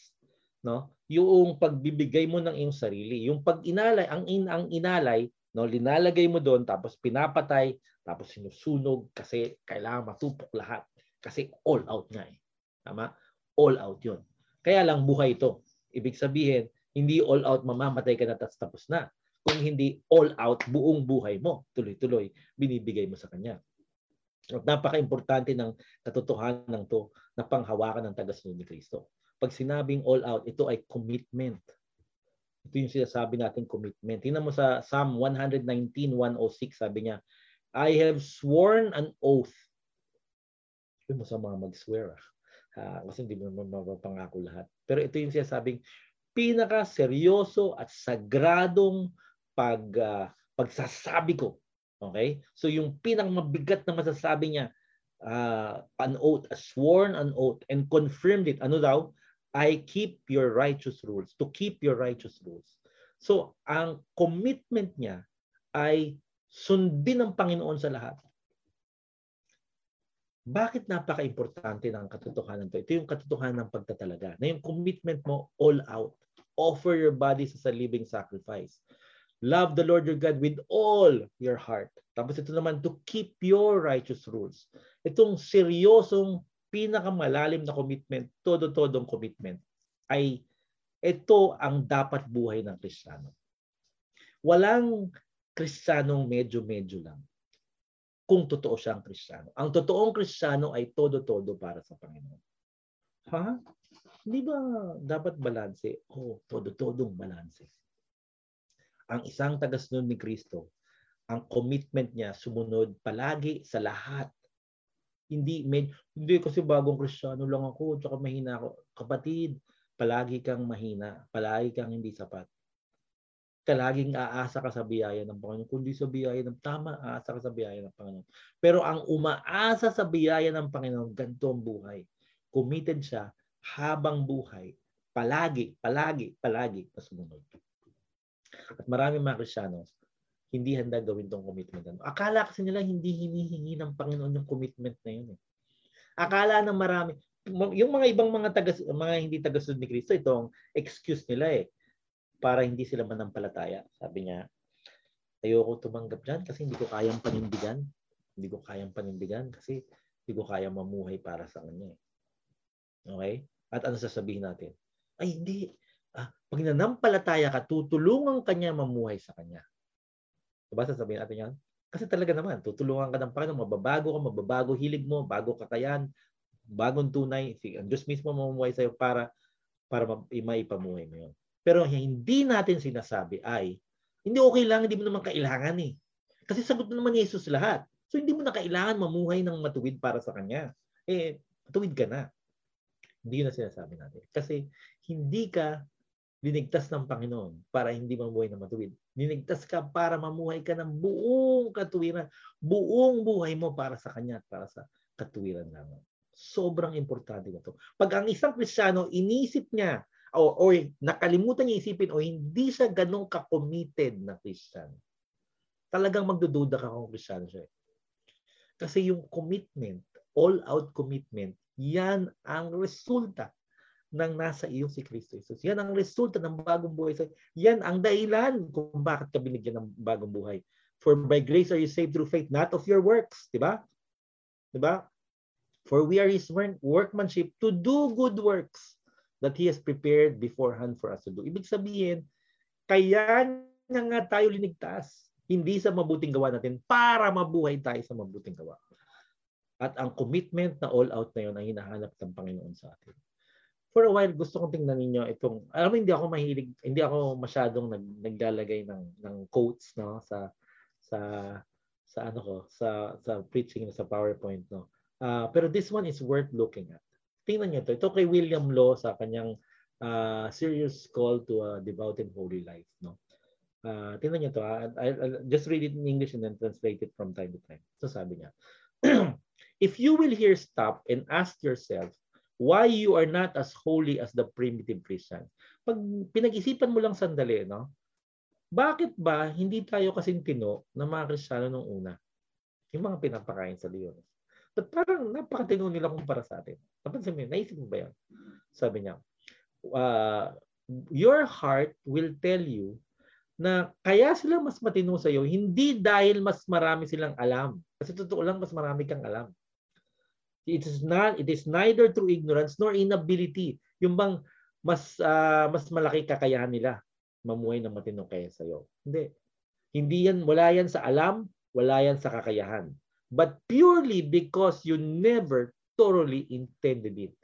no? Yung pagbibigay mo ng iyong sarili, yung pag-inalay, ang in ang inalay, no, linalagay mo doon tapos pinapatay, tapos sinusunog kasi kailangan matupok lahat kasi all out nga eh. Tama? All out 'yon. Kaya lang buhay ito. Ibig sabihin, hindi all out mamamatay ka na tapos tapos na. Kung hindi all out buong buhay mo, tuloy-tuloy, binibigay mo sa Kanya. At napaka-importante ng katotohanan ng to na panghawakan ng tagasunod ni Kristo. Pag sinabing all out, ito ay commitment. Ito yung sinasabi natin commitment. Tingnan mo sa Psalm 119, 106, sabi niya, I have sworn an oath. Sabi mo sa mga mag-swear. Ah. Uh, kasi hindi mo mapapangako lahat. Pero ito yung sinasabing, pinaka seryoso at sagradong pag uh, pagsasabi ko. Okay? So yung pinang mabigat na masasabi niya uh, an oath, a sworn an oath and confirmed it. Ano daw? I keep your righteous rules. To keep your righteous rules. So ang commitment niya ay sundin ng Panginoon sa lahat. Bakit napaka-importante ng katotohanan to? Ito yung katotohanan ng pagtatalaga. Na yung commitment mo all out. Offer your bodies as a living sacrifice. Love the Lord your God with all your heart. Tapos ito naman, to keep your righteous rules. Itong seryosong, pinakamalalim na commitment, todo-todong commitment, ay ito ang dapat buhay ng Kristiyano. Walang Kristiyanong medyo-medyo lang kung totoo siyang Kristiyano. Ang totoong Kristiyano ay todo-todo para sa Panginoon. Ha? Hindi ba dapat balanse? oh, todo-todong balanse. Ang isang tagasunod ni Kristo, ang commitment niya sumunod palagi sa lahat. Hindi, med, hindi kasi bagong kristyano lang ako, tsaka mahina ako. Kapatid, palagi kang mahina, palagi kang hindi sapat. Kalaging aasa ka sa biyaya ng Panginoon. Kundi sa biyaya ng tama, aasa ka sa biyaya ng Panginoon. Pero ang umaasa sa biyaya ng Panginoon, ganito ang buhay. Committed siya habang buhay, palagi, palagi, palagi na sumunod. At marami mga Krisyano, hindi handa gawin tong commitment. Akala kasi nila hindi hinihingi ng Panginoon yung commitment na yun. Eh. Akala ng marami, yung mga ibang mga taga mga hindi tagasunod ni Kristo itong excuse nila eh para hindi sila manampalataya. Sabi niya, ayoko tumanggap diyan kasi hindi ko kayang panindigan. Hindi ko kayang panindigan kasi hindi ko kayang mamuhay para sa kanya. Eh. Okay? At ano sasabihin natin? Ay, hindi. Ah, pag nanampalataya ka, tutulungan kanya mamuhay sa kanya. Diba sasabihin natin yan? Kasi talaga naman, tutulungan ka ng Panginoon, mababago ka, mababago hilig mo, bago kakayan, bagong tunay. Ang Diyos mismo mamuhay sa'yo para para maipamuhay mo yun. Pero hindi natin sinasabi ay, hindi okay lang, hindi mo naman kailangan eh. Kasi sagot na naman ni Jesus lahat. So hindi mo na kailangan mamuhay ng matuwid para sa Kanya. Eh, matuwid ka na. Hindi na sinasabi natin. Kasi hindi ka dinigtas ng Panginoon para hindi mamuhay na matuwid. Dinigtas ka para mamuhay ka ng buong katuwiran. Buong buhay mo para sa Kanya at para sa katuwiran lamang. Sobrang importante na to. Pag ang isang Kristiyano, inisip niya o, o nakalimutan niya isipin o hindi siya ganong ka-committed na Christian, talagang magdududa ka kung Kristiyano siya. Kasi yung commitment, all-out commitment, yan ang resulta ng nasa iyo si Kristo Jesus. Yan ang resulta ng bagong buhay Yan ang dahilan kung bakit ka binigyan ng bagong buhay. For by grace are you saved through faith, not of your works. Di ba? Di ba? For we are His workmanship to do good works that He has prepared beforehand for us to do. Ibig sabihin, kaya niya nga tayo linigtas. Hindi sa mabuting gawa natin para mabuhay tayo sa mabuting gawa. At ang commitment na all out na yun ang hinahanap ng Panginoon sa atin for a while gusto kong tingnan ninyo itong alam mo hindi ako mahilig hindi ako masyadong nag, naglalagay ng ng quotes no sa sa sa ano ko sa sa preaching sa PowerPoint no. Uh, pero this one is worth looking at. Tingnan niyo to. Ito kay William Law sa kanyang uh, serious call to a devout and holy life no. Uh, tingnan niyo to. Uh, I, I, just read it in English and then translate it from time to time. So sabi niya, If you will here stop and ask yourself why you are not as holy as the primitive Christian. Pag pinag-isipan mo lang sandali, no? Bakit ba hindi tayo kasing tino ng mga Kristiyano nung una? Yung mga pinapakain sa leon. But parang napakatino nila kumpara sa atin. Napansin mo yun? Naisip mo ba yan? Sabi niya, uh, your heart will tell you na kaya sila mas matino sa iyo, hindi dahil mas marami silang alam. Kasi totoo lang, mas marami kang alam. It is not it is neither through ignorance nor inability. Yung bang mas uh, mas malaki kakayahan nila mamuhay ng matino kaya sa iyo. Hindi. Hindi yan wala yan sa alam, wala yan sa kakayahan. But purely because you never thoroughly intended it.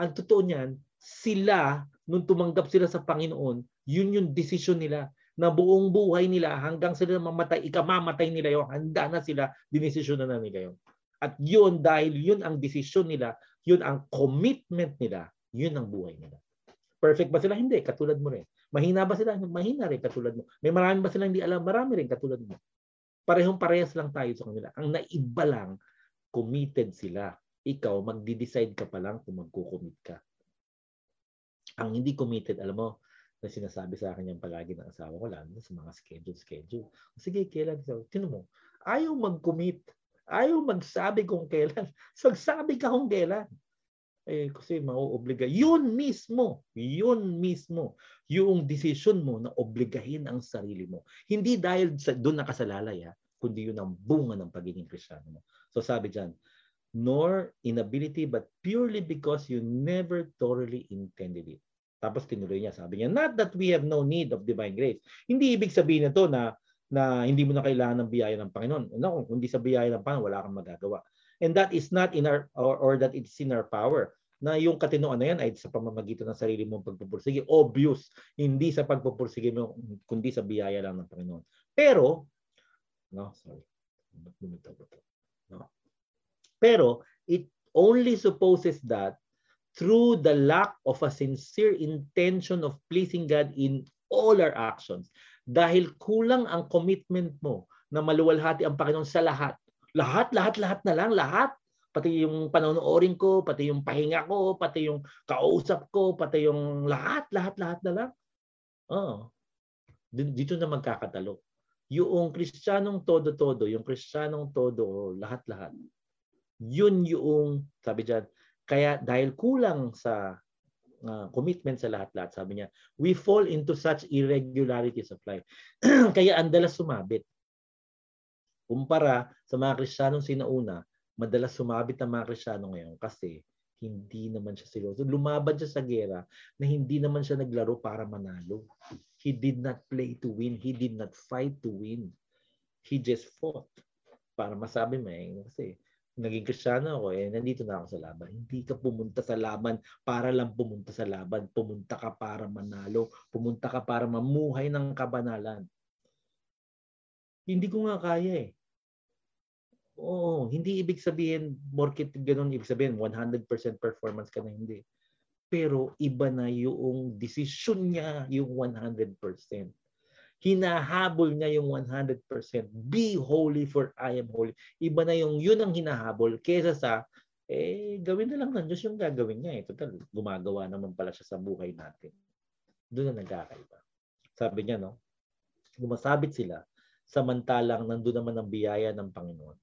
Ang totoo niyan, sila nung tumanggap sila sa Panginoon, yun yung decision nila na buong buhay nila hanggang sila mamatay, ikamamatay nila yon, handa na sila, dinesisyon na, na nila yon. At yun, dahil yun ang desisyon nila, yun ang commitment nila, yun ang buhay nila. Perfect ba sila? Hindi, katulad mo rin. Mahina ba sila? Mahina rin, katulad mo. May marami ba sila hindi alam? Marami rin, katulad mo. Parehong parehas lang tayo sa kanila. Ang naiba lang, committed sila. Ikaw, magdi-decide ka pa lang kung magkukommit ka. Ang hindi committed, alam mo, na sinasabi sa akin yung palagi ng asawa ko, lalo sa mga schedule, schedule. Sige, kailan? Tino mo, ayaw mag-commit. Ayaw magsabi kung kailan. Magsabi ka kung kailan. Eh, kasi mauobliga. Yun mismo, yun mismo, yung decision mo na obligahin ang sarili mo. Hindi dahil sa, doon nakasalalay, ha, kundi yun ang bunga ng pagiging kristyano mo. So sabi dyan, nor inability but purely because you never thoroughly intended it. Tapos tinuloy niya, sabi niya, not that we have no need of divine grace. Hindi ibig sabihin na to na na hindi mo na kailangan ng biyaya ng Panginoon. No, kung hindi sa biyaya ng Panginoon, wala kang magagawa. And that is not in our, or, or that it's in our power na yung katinoan na yan ay sa pamamagitan ng sarili mong pagpupursige. Obvious, hindi sa pagpupursige mo, kundi sa biyaya lang ng Panginoon. Pero, no, sorry. No. Pero, it only supposes that through the lack of a sincere intention of pleasing God in all our actions dahil kulang ang commitment mo na maluwalhati ang Panginoon sa lahat. Lahat, lahat, lahat na lang, lahat. Pati yung panonoorin ko, pati yung pahinga ko, pati yung kausap ko, pati yung lahat, lahat, lahat na lang. Oh. Dito na magkakatalo. Yung kristyanong todo-todo, yung kristyanong todo, lahat-lahat. Yun yung, sabi dyan, kaya dahil kulang sa commitment sa lahat-lahat. Sabi niya, we fall into such irregularities of life. Kaya ang dalas sumabit. Kumpara sa mga Kristiyanong sinauna, madalas sumabit ang mga Kristyano ngayon kasi hindi naman siya seryoso. Lumaban siya sa gera na hindi naman siya naglaro para manalo. He did not play to win. He did not fight to win. He just fought. para masabi mo eh, kasi naging kristyano ako eh, nandito na ako sa laban. Hindi ka pumunta sa laban para lang pumunta sa laban. Pumunta ka para manalo. Pumunta ka para mamuhay ng kabanalan. Hindi ko nga kaya eh. Oo, hindi ibig sabihin, morkit ganun, ibig sabihin 100% performance ka na hindi. Pero iba na yung decision niya, yung 100%. Hinahabol niya yung 100%. Be holy for I am holy. Iba na yung yun ang hinahabol kesa sa eh gawin na lang ng Diyos yung gagawin niya. Eh. Total, gumagawa naman pala siya sa buhay natin. Doon na nagkakaiba. Sabi niya, no? Gumasabit sila samantalang nandun naman ang biyaya ng Panginoon.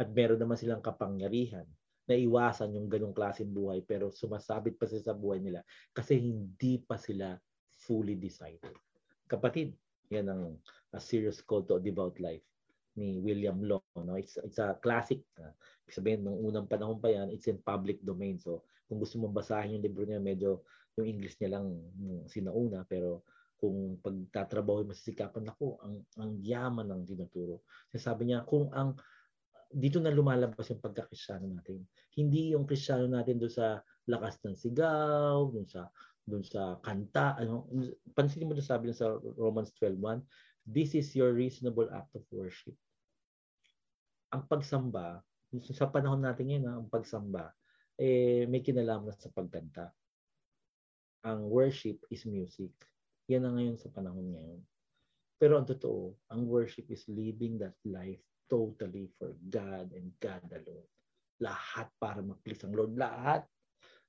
At meron naman silang kapangyarihan na iwasan yung ganong klaseng buhay pero sumasabit pa sila sa buhay nila kasi hindi pa sila fully decided. Kapatid, yan ang a serious call to a devout life ni William Law. No? It's, it's a classic. Uh, sabihin, nung unang panahon pa yan, it's in public domain. So, kung gusto mong basahin yung libro niya, medyo yung English niya lang yung sinauna. Pero kung pagtatrabaho mo sa sikapan, ako, ang, ang yaman ng tinuturo. Sabi niya, kung ang dito na lumalabas yung pagkakristyano natin. Hindi yung kristyano natin doon sa lakas ng sigaw, doon sa doon sa kanta, ano, pansin mo doon sabi sa Romans 12:1, this is your reasonable act of worship. Ang pagsamba, sa panahon natin ngayon, ang pagsamba, eh, may kinalaman sa pagkanta. Ang worship is music. Yan na ngayon sa panahon ngayon. Pero ang totoo, ang worship is living that life totally for God and God alone. Lahat para mag-please ang Lord. Lahat.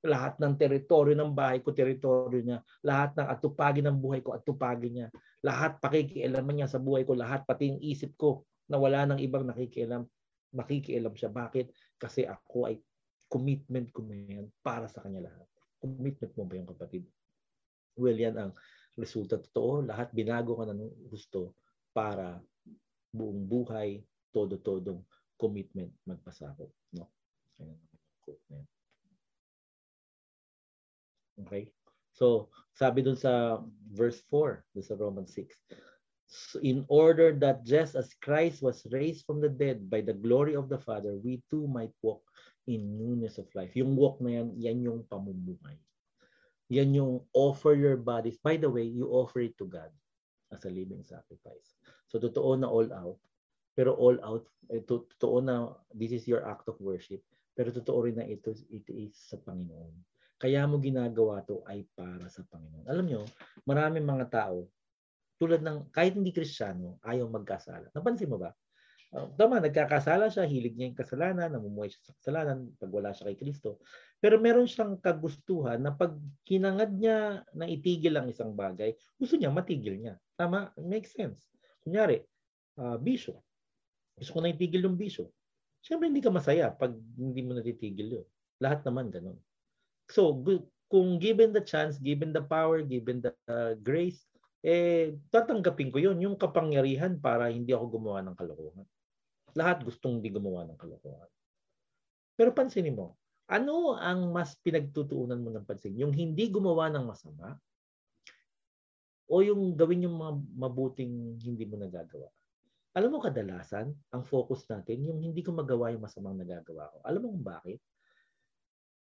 Lahat ng teritoryo ng bahay ko, teritoryo niya. Lahat ng atupagi ng buhay ko, atupagi niya. Lahat pakikialaman niya sa buhay ko. Lahat pati yung isip ko na wala nang ibang nakikialam. Makikialam siya. Bakit? Kasi ako ay commitment ko na yan para sa kanya lahat. Commitment mo ba yung kapatid? Well, yan ang resulta totoo. Lahat binago ka ng gusto para buong buhay todo-todong commitment magpasakop. No? Okay? So, sabi dun sa verse 4, dun sa Romans 6, so in order that just as Christ was raised from the dead by the glory of the Father, we too might walk in newness of life. Yung walk na yan, yan yung pamumuhay. Yan yung offer your bodies. By the way, you offer it to God as a living sacrifice. So, totoo na all out pero all out, eh, totoo na this is your act of worship. Pero totoo rin na ito, ito is sa Panginoon. Kaya mo ginagawa to ay para sa Panginoon. Alam nyo, maraming mga tao, tulad ng, kahit hindi kristyano, ayaw magkasala. Napansin mo ba? Uh, tama, nagkakasala siya, hilig niya yung kasalanan, namumuhay siya sa kasalanan pag wala siya kay Kristo. Pero meron siyang kagustuhan na pag kinangad niya na itigil ang isang bagay, gusto niya matigil niya. Tama? Makes sense. Kunyari, uh, bisyo. Gusto ko na itigil yung bisyo. Siyempre hindi ka masaya pag hindi mo natitigil yun. Lahat naman ganun. So, kung given the chance, given the power, given the uh, grace, eh, tatanggapin ko yun, yung kapangyarihan para hindi ako gumawa ng kalokohan. Lahat gustong hindi gumawa ng kalokohan. Pero pansinin mo, ano ang mas pinagtutuunan mo ng pansin? Yung hindi gumawa ng masama o yung gawin yung mga mabuting hindi mo nagagawa? Alam mo kadalasan, ang focus natin, yung hindi ko magawa yung masamang nagagawa ko. Alam mo kung bakit?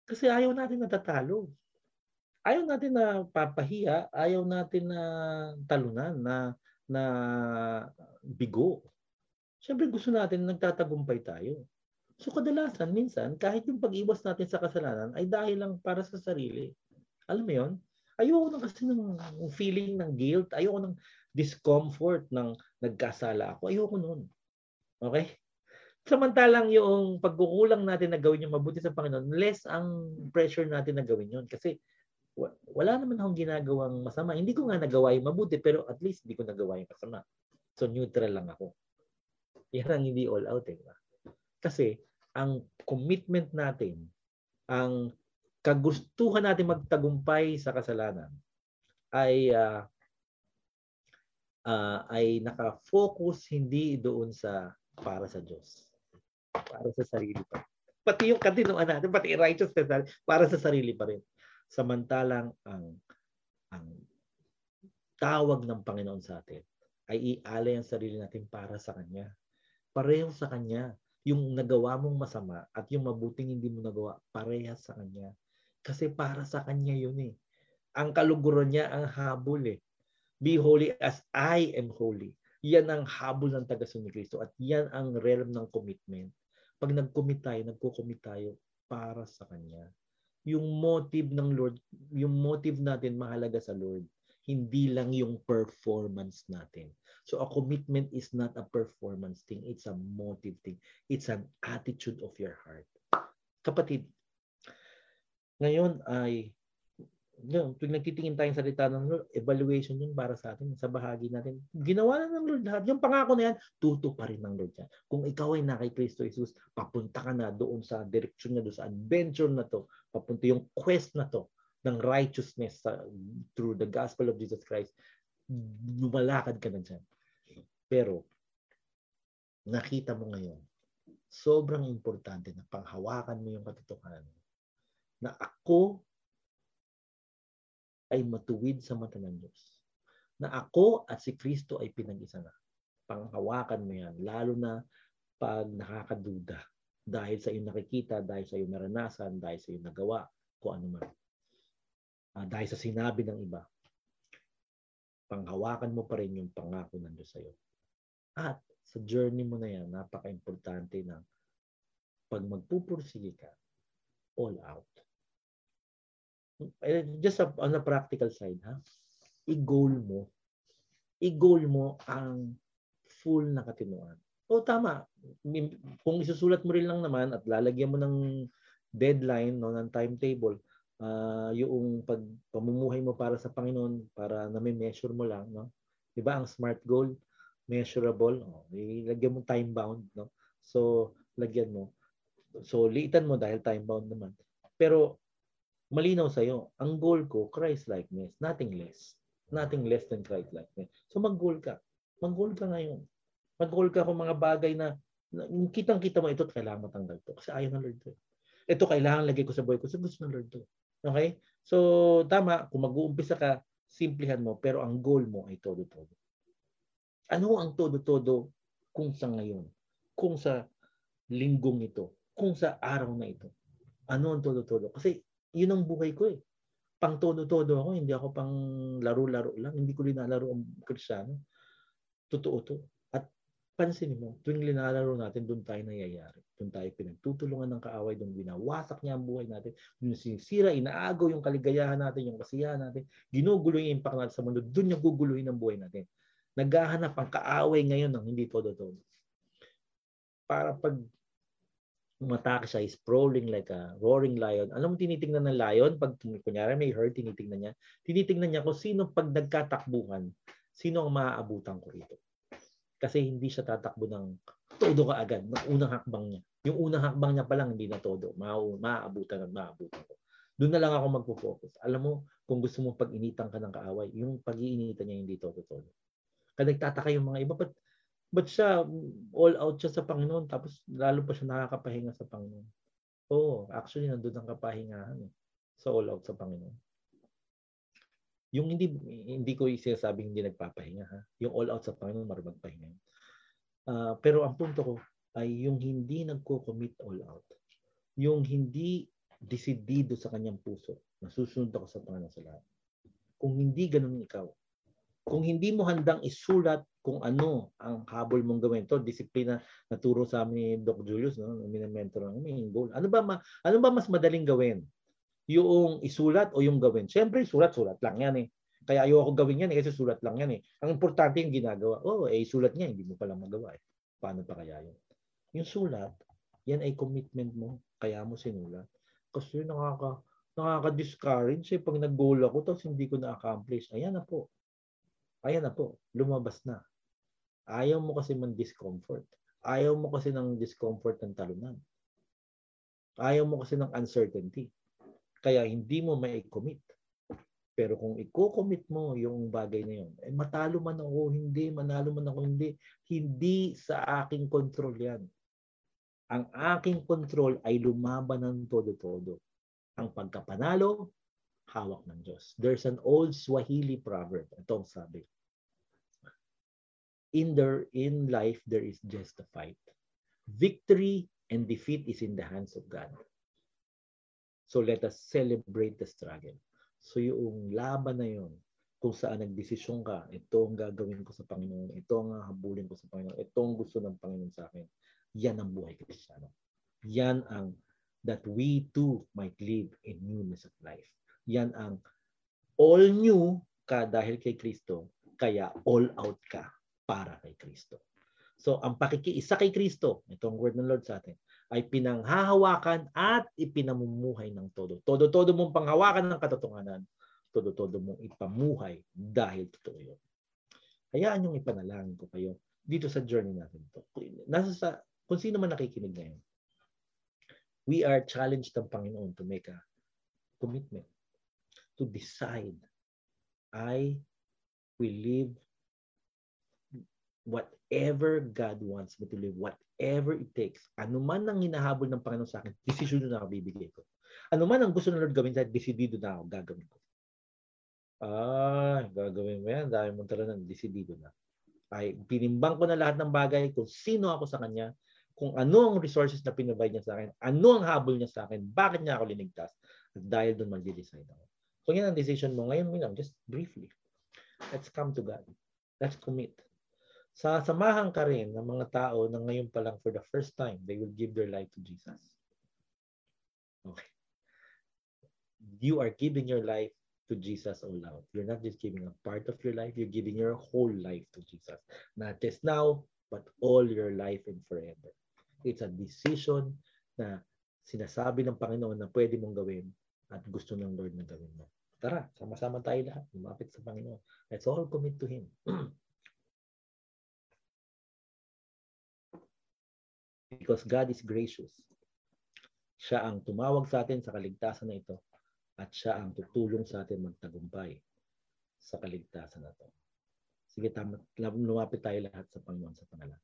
Kasi ayaw natin natatalo. Ayaw natin na papahiya, ayaw natin na talunan, na, na bigo. Siyempre gusto natin nagtatagumpay tayo. So kadalasan, minsan, kahit yung pag-iwas natin sa kasalanan ay dahil lang para sa sarili. Alam mo yon? Ayoko na kasi ng feeling ng guilt. Ayoko ng discomfort ng nagkasala ako. Ayoko noon. Okay? Samantalang yung pagkukulang natin na gawin yung mabuti sa Panginoon, less ang pressure natin na gawin yun. Kasi wala naman akong ginagawang masama. Hindi ko nga nagawa yung mabuti, pero at least hindi ko nagawa yung masama. So neutral lang ako. Yan ang hindi all out. Eh. Kasi ang commitment natin, ang kagustuhan natin magtagumpay sa kasalanan ay uh, uh, ay naka-focus hindi doon sa para sa Diyos. Para sa sarili pa. Pati yung katinuan natin, pati righteousness para sa sarili pa rin. Samantalang ang ang tawag ng Panginoon sa atin ay ialay ang sarili natin para sa Kanya. pareho sa Kanya. Yung nagawa mong masama at yung mabuting hindi mo nagawa, parehas sa Kanya. Kasi para sa Kanya yun eh. Ang kaluguran niya ang habol eh. Be holy as I am holy. Yan ang habol ng taga ni Kristo at yan ang realm ng commitment. Pag nag-commit tayo, nagko-commit tayo para sa Kanya. Yung motive ng Lord, yung motive natin mahalaga sa Lord hindi lang yung performance natin. So a commitment is not a performance thing, it's a motive thing. It's an attitude of your heart. Kapatid, ngayon ay no, pag nagtitingin tayong salita ng Lord, evaluation yun para sa atin, sa bahagi natin. Ginawa na ng Lord lahat. Yung pangako na yan, tuto pa rin ng Lord yan. Kung ikaw ay na kay Kristo Jesus, papunta ka na doon sa direksyon niya, doon sa adventure na to, papunta yung quest na to, ng righteousness uh, through the gospel of Jesus Christ, lumalakad ka na dyan. Pero, nakita mo ngayon, sobrang importante na panghawakan mo yung katotohanan na ako ay matuwid sa mata ng Diyos. Na ako at si Kristo ay pinag-isa na. Panghawakan mo yan, lalo na pag nakakaduda dahil sa iyong nakikita, dahil sa iyong naranasan, dahil sa iyong nagawa, kung ano man uh, dahil sa sinabi ng iba, panghawakan mo pa rin yung pangako ng Diyos sa'yo. At sa journey mo na yan, napaka-importante na pag magpupursige ka, all out. Eh, just on a practical side, ha? I-goal mo. I-goal mo ang full na katinuan. O tama, kung isusulat mo rin lang naman at lalagyan mo ng deadline no ng timetable uh, yung pag pamumuhay mo para sa Panginoon para na may measure mo lang no? 'di ba ang smart goal? Measurable. Oh, ilagyan mo time bound no? So lagyan mo. So liitan mo dahil time bound naman. Pero malinaw sa iyo ang goal ko Christ likeness nothing less nothing less than Christ likeness so mag-goal ka mag-goal ka ngayon mag-goal ka kung mga bagay na, na kitang-kita mo ito kailangan matanggal to kasi ayaw ng Lord to ito kailangan lagay ko sa buhay ko sa gusto ng Lord to Okay? So, tama, kung mag-uumpisa ka, simplihan mo, pero ang goal mo ay todo-todo. Ano ang todo-todo kung sa ngayon? Kung sa linggong ito? Kung sa araw na ito? Ano ang todo-todo? Kasi yun ang buhay ko eh. Pang todo-todo ako, hindi ako pang laro-laro lang. Hindi ko linalaro ang kristyano. Totoo to. At pansin mo, tuwing linalaro natin, doon tayo nangyayari. Doon tayo pinagtutulungan ng kaaway, doon binawasak niya ang buhay natin, doon sinisira, inaagaw yung kaligayahan natin, yung kasiyahan natin, ginugulo yung impact natin sa mundo, doon niya guguluhin ang buhay natin. Naghahanap ang kaaway ngayon ng hindi todo-todo. Para pag umatake siya, is sprawling like a roaring lion. Alam mo tinitingnan ng lion? Pag kunyari may herd, tinitingnan niya. Tinitingnan niya kung sino pag nagkatakbuhan, sino ang maaabutan ko rito. Kasi hindi siya tatakbo ng todo ka agad ng unang hakbang niya. Yung unang hakbang niya pa lang hindi na todo. Ma maaabutan at maaabutan ko. Doon na lang ako magpo-focus. Alam mo, kung gusto mo pag-initan ka ng kaaway, yung pag-iinitan niya hindi todo-todo. Kaya nagtataka yung mga iba, but, but siya, all out siya sa Panginoon, tapos lalo pa siya nakakapahinga sa Panginoon. Oo, oh, actually, nandun ang kapahingahan eh, sa all out sa Panginoon. Yung hindi hindi ko sinasabing hindi nagpapahinga ha. Yung all out sa Panginoon marunong magpahinga. Uh, pero ang punto ko ay yung hindi nagko-commit all out. Yung hindi desidido sa kanyang puso na susunod ako sa Panginoon sa lahat. Kung hindi ganun ikaw, kung hindi mo handang isulat kung ano ang habol mong gawin. To disiplina na turo sa amin ni Doc Julius, no, minamentor ng main goal. Ano ba ma, ano ba mas madaling gawin? Yung isulat o yung gawin? Siyempre, sulat-sulat lang yan eh. Kaya ayoko gawin yan eh, kasi sulat lang yan eh. Ang importante yung ginagawa. Oh, eh sulat niya, hindi mo pala magawa eh. Paano pa kaya yun? Yung sulat, yan ay commitment mo. Kaya mo sinulat. Kasi nakaka nakaka-discourage eh pag nag-goal ako tapos hindi ko na-accomplish. Ayan na po. Ayan na po. Lumabas na. Ayaw mo kasi man discomfort. Ayaw mo kasi ng discomfort ng talunan. Ayaw mo kasi ng uncertainty. Kaya hindi mo may commit. Pero kung i-commit mo yung bagay na yun, eh, matalo man ako, hindi, manalo man ako, hindi, hindi sa aking control yan. Ang aking control ay lumaban ng todo-todo. Ang pagkapanalo, hawak ng Diyos. There's an old Swahili proverb. Ito ang sabi. In there in life there is just a fight. Victory and defeat is in the hands of God. So let us celebrate the struggle. So yung laban na yun, kung saan nagdesisyon ka, ito ang gagawin ko sa Panginoon, ito ang habulin ko sa Panginoon, ito ang gusto ng Panginoon sa akin. Yan ang buhay kristyano. Yan ang that we too might live in newness of life. Yan ang all new ka dahil kay Kristo, kaya all out ka para kay Kristo. So, ang pakikiisa kay Kristo, itong word ng Lord sa atin, ay pinanghahawakan at ipinamumuhay ng todo. Todo-todo mong panghawakan ng katotohanan, todo-todo mong ipamuhay dahil totoo yun. Hayaan yung ipanalangin ko kayo dito sa journey natin to. Nasa sa, kung sino man nakikinig ngayon, we are challenged ng Panginoon to make a commitment, to decide, I will live whatever God wants me to live, whatever it takes. Ano man ang hinahabol ng Panginoon sa akin, desisyon na ako bibigay ko. Ano man ang gusto ng Lord gawin sa desidido na ako, gagawin ko. Ah, gagawin mo yan. Dahil mo talaga ng desidido na. Ay, pinimbang ko na lahat ng bagay kung sino ako sa Kanya, kung ano ang resources na pinabay niya sa akin, ano ang habol niya sa akin, bakit niya ako linigtas, at dahil doon mag-decide ako. Kung yan ang decision mo, ngayon lang, just briefly, let's come to God. Let's commit. Sasamahan ka rin ng mga tao na ngayon pa lang for the first time, they will give their life to Jesus. Okay. You are giving your life to Jesus all out. You're not just giving a part of your life, you're giving your whole life to Jesus. Not just now, but all your life and forever. It's a decision na sinasabi ng Panginoon na pwede mong gawin at gusto ng Lord na gawin mo. Tara, sama-sama tayo lahat. Lumapit sa Panginoon. Let's all commit to Him. Because God is gracious. Siya ang tumawag sa atin sa kaligtasan na ito at siya ang tutulong sa atin magtagumpay sa kaligtasan na ito. Sige, tama, lumapit tayo lahat sa Panginoon sa pangalan.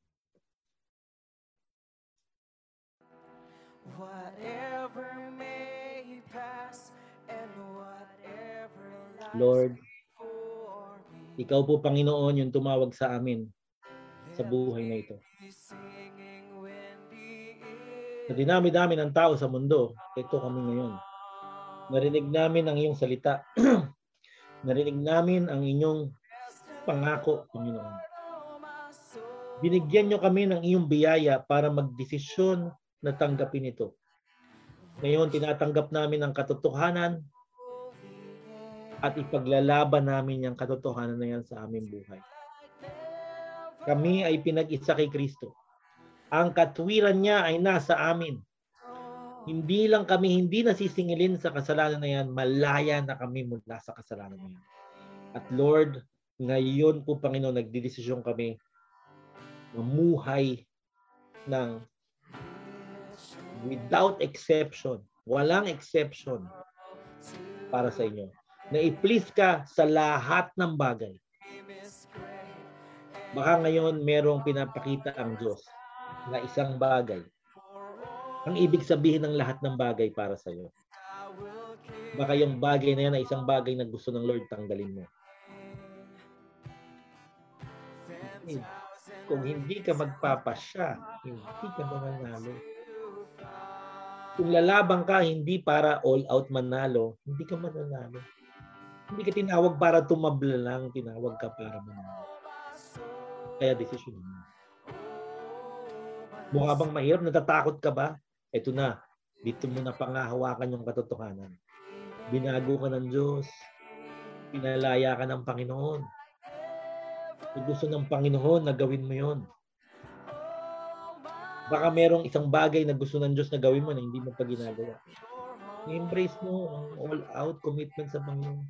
Whatever may pass and whatever Lord, ikaw po Panginoon yung tumawag sa amin sa buhay na ito. Sa dinami-dami ng tao sa mundo, ito kami ngayon. Narinig namin ang iyong salita. Narinig namin ang inyong pangako, Panginoon. Binigyan nyo kami ng iyong biyaya para magdesisyon na tanggapin ito. Ngayon, tinatanggap namin ang katotohanan at ipaglalaban namin yung katotohanan na yan sa aming buhay. Kami ay pinag-isa kay Kristo ang katwiran niya ay nasa amin. Hindi lang kami hindi nasisingilin sa kasalanan na yan, malaya na kami mula sa kasalanan na yan. At Lord, ngayon po Panginoon, nagdidesisyon kami mamuhay ng without exception, walang exception para sa inyo. Na i-please ka sa lahat ng bagay. Baka ngayon merong pinapakita ang Diyos na isang bagay. Ang ibig sabihin ng lahat ng bagay para sa iyo. Baka yung bagay na yan ay isang bagay na gusto ng Lord tanggalin mo. Kung hindi ka magpapasya, hindi ka mananalo. Kung lalabang ka, hindi para all out manalo, hindi ka mananalo. Hindi ka tinawag para tumabla lang, tinawag ka para manalo. Kaya decision mo. Mukha bang mahirap? Natatakot ka ba? Ito na. Dito mo na pangahawakan yung katotohanan. Binago ka ng Diyos. Pinalaya ka ng Panginoon. Kung gusto ng Panginoon na gawin mo yon. Baka merong isang bagay na gusto ng Diyos na gawin mo na hindi mo pa ginagawa. I-embrace mo ang all-out commitment sa Panginoon.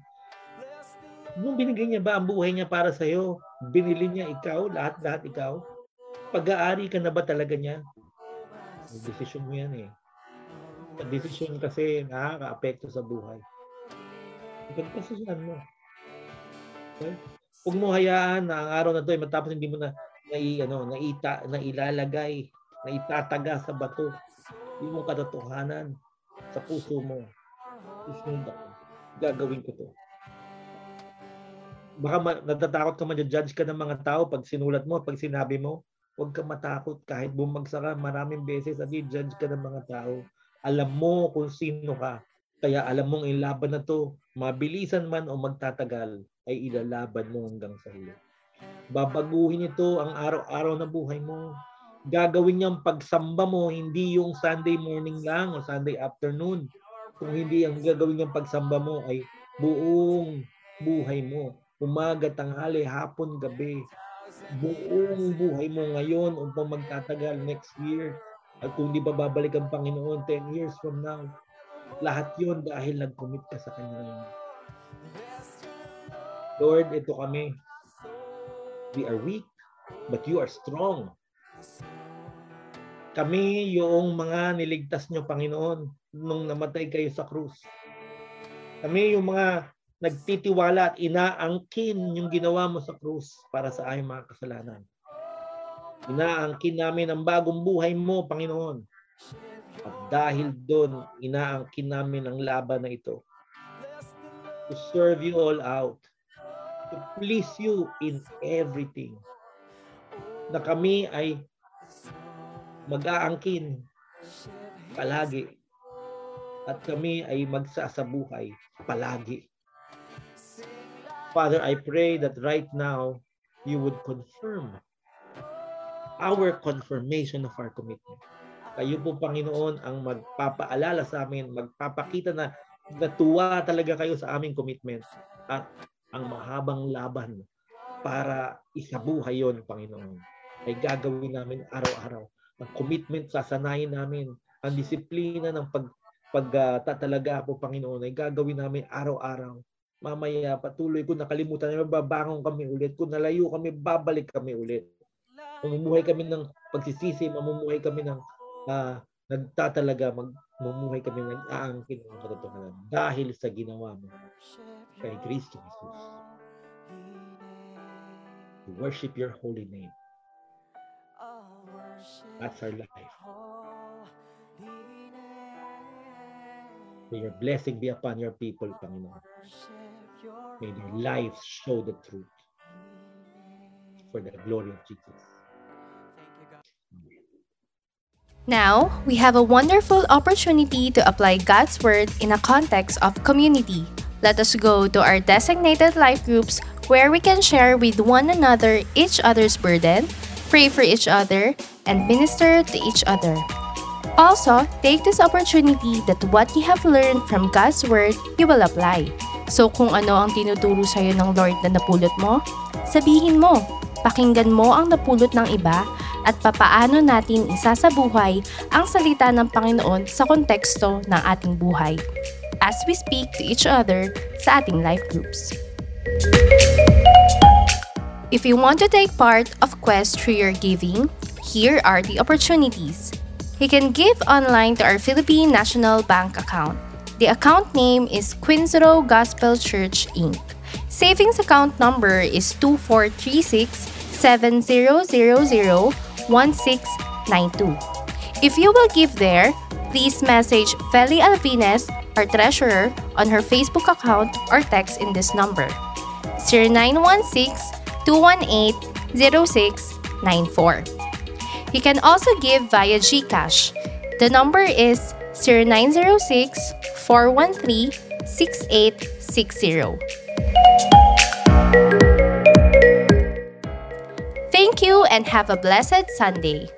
Nung binigay niya ba ang buhay niya para sa iyo? Binili niya ikaw, lahat-lahat ikaw? Pag-aari ka na ba talaga niya? Decision mo yan eh. Decision kasi nakaka-apekto sa buhay. Ipagpasasyan mo. Okay? Huwag mo hayaan na ang araw na to ay matapos hindi mo na nai, ano, naita, na ilalagay, na itataga sa bato yung katotohanan sa puso mo. Isunod ako. Gagawin ko to. baka ma- natatakot ka ma-judge ka ng mga tao pag sinulat mo, pag sinabi mo, huwag ka matakot kahit bumagsak ka maraming beses at judge ka ng mga tao. Alam mo kung sino ka. Kaya alam mong ilaban na to, mabilisan man o magtatagal, ay ilalaban mo hanggang sa huli. Babaguhin ito ang araw-araw na buhay mo. Gagawin niyang pagsamba mo, hindi yung Sunday morning lang o Sunday afternoon. Kung hindi ang gagawin niyang pagsamba mo ay buong buhay mo. Umaga, tanghali, hapon, gabi. Buong buhay mo ngayon upang magtatagal next year. At kung di ba babalik ang Panginoon 10 years from now, lahat yon dahil nag-commit ka sa Kanya. Lord, ito kami. We are weak, but you are strong. Kami yung mga niligtas nyo, Panginoon, nung namatay kayo sa krus. Kami yung mga nagtitiwala at inaangkin yung ginawa mo sa krus para sa aming mga kasalanan. Inaangkin namin ang bagong buhay mo, Panginoon. At dahil doon, inaangkin namin ang laban na ito. To serve you all out. To please you in everything. Na kami ay mag-aangkin palagi. At kami ay magsasabuhay palagi. Father, I pray that right now, you would confirm our confirmation of our commitment. Kayo po, Panginoon, ang magpapaalala sa amin, magpapakita na natuwa talaga kayo sa aming commitment at ang mahabang laban para isabuhay yon Panginoon, ay gagawin namin araw-araw. Ang commitment, sasanayin namin. Ang disiplina ng pag, pagtatalaga uh, po, Panginoon, ay gagawin namin araw-araw. Mamaya, patuloy ko nakalimutan, mababangon kami ulit. Kung nalayo kami, babalik kami ulit. Mamumuhay kami ng pagsisisi, mamumuhay kami ng uh, nagtatalaga, magmumuhay kami ng aangkin ng katotohanan dahil sa ginawa mo kay Kristo Jesus. We worship your holy name. That's our life. May your blessing be upon your people, Panginoon. May their lives show the truth for the glory of Jesus. Now, we have a wonderful opportunity to apply God's Word in a context of community. Let us go to our designated life groups where we can share with one another each other's burden, pray for each other, and minister to each other. Also, take this opportunity that what you have learned from God's Word, you will apply. So kung ano ang tinuturo sa iyo ng Lord na napulot mo, sabihin mo, pakinggan mo ang napulot ng iba at papaano natin isasabuhay ang salita ng Panginoon sa konteksto ng ating buhay as we speak to each other sa ating life groups. If you want to take part of Quest through your giving, here are the opportunities. You can give online to our Philippine National Bank account. The account name is Quinsro Gospel Church Inc. Savings account number is 2436 7000 1692. If you will give there, please message Feli Alvines, our treasurer, on her Facebook account or text in this number 0916 218 0694. You can also give via GCash. The number is 0906 413 6860. Thank you and have a blessed Sunday.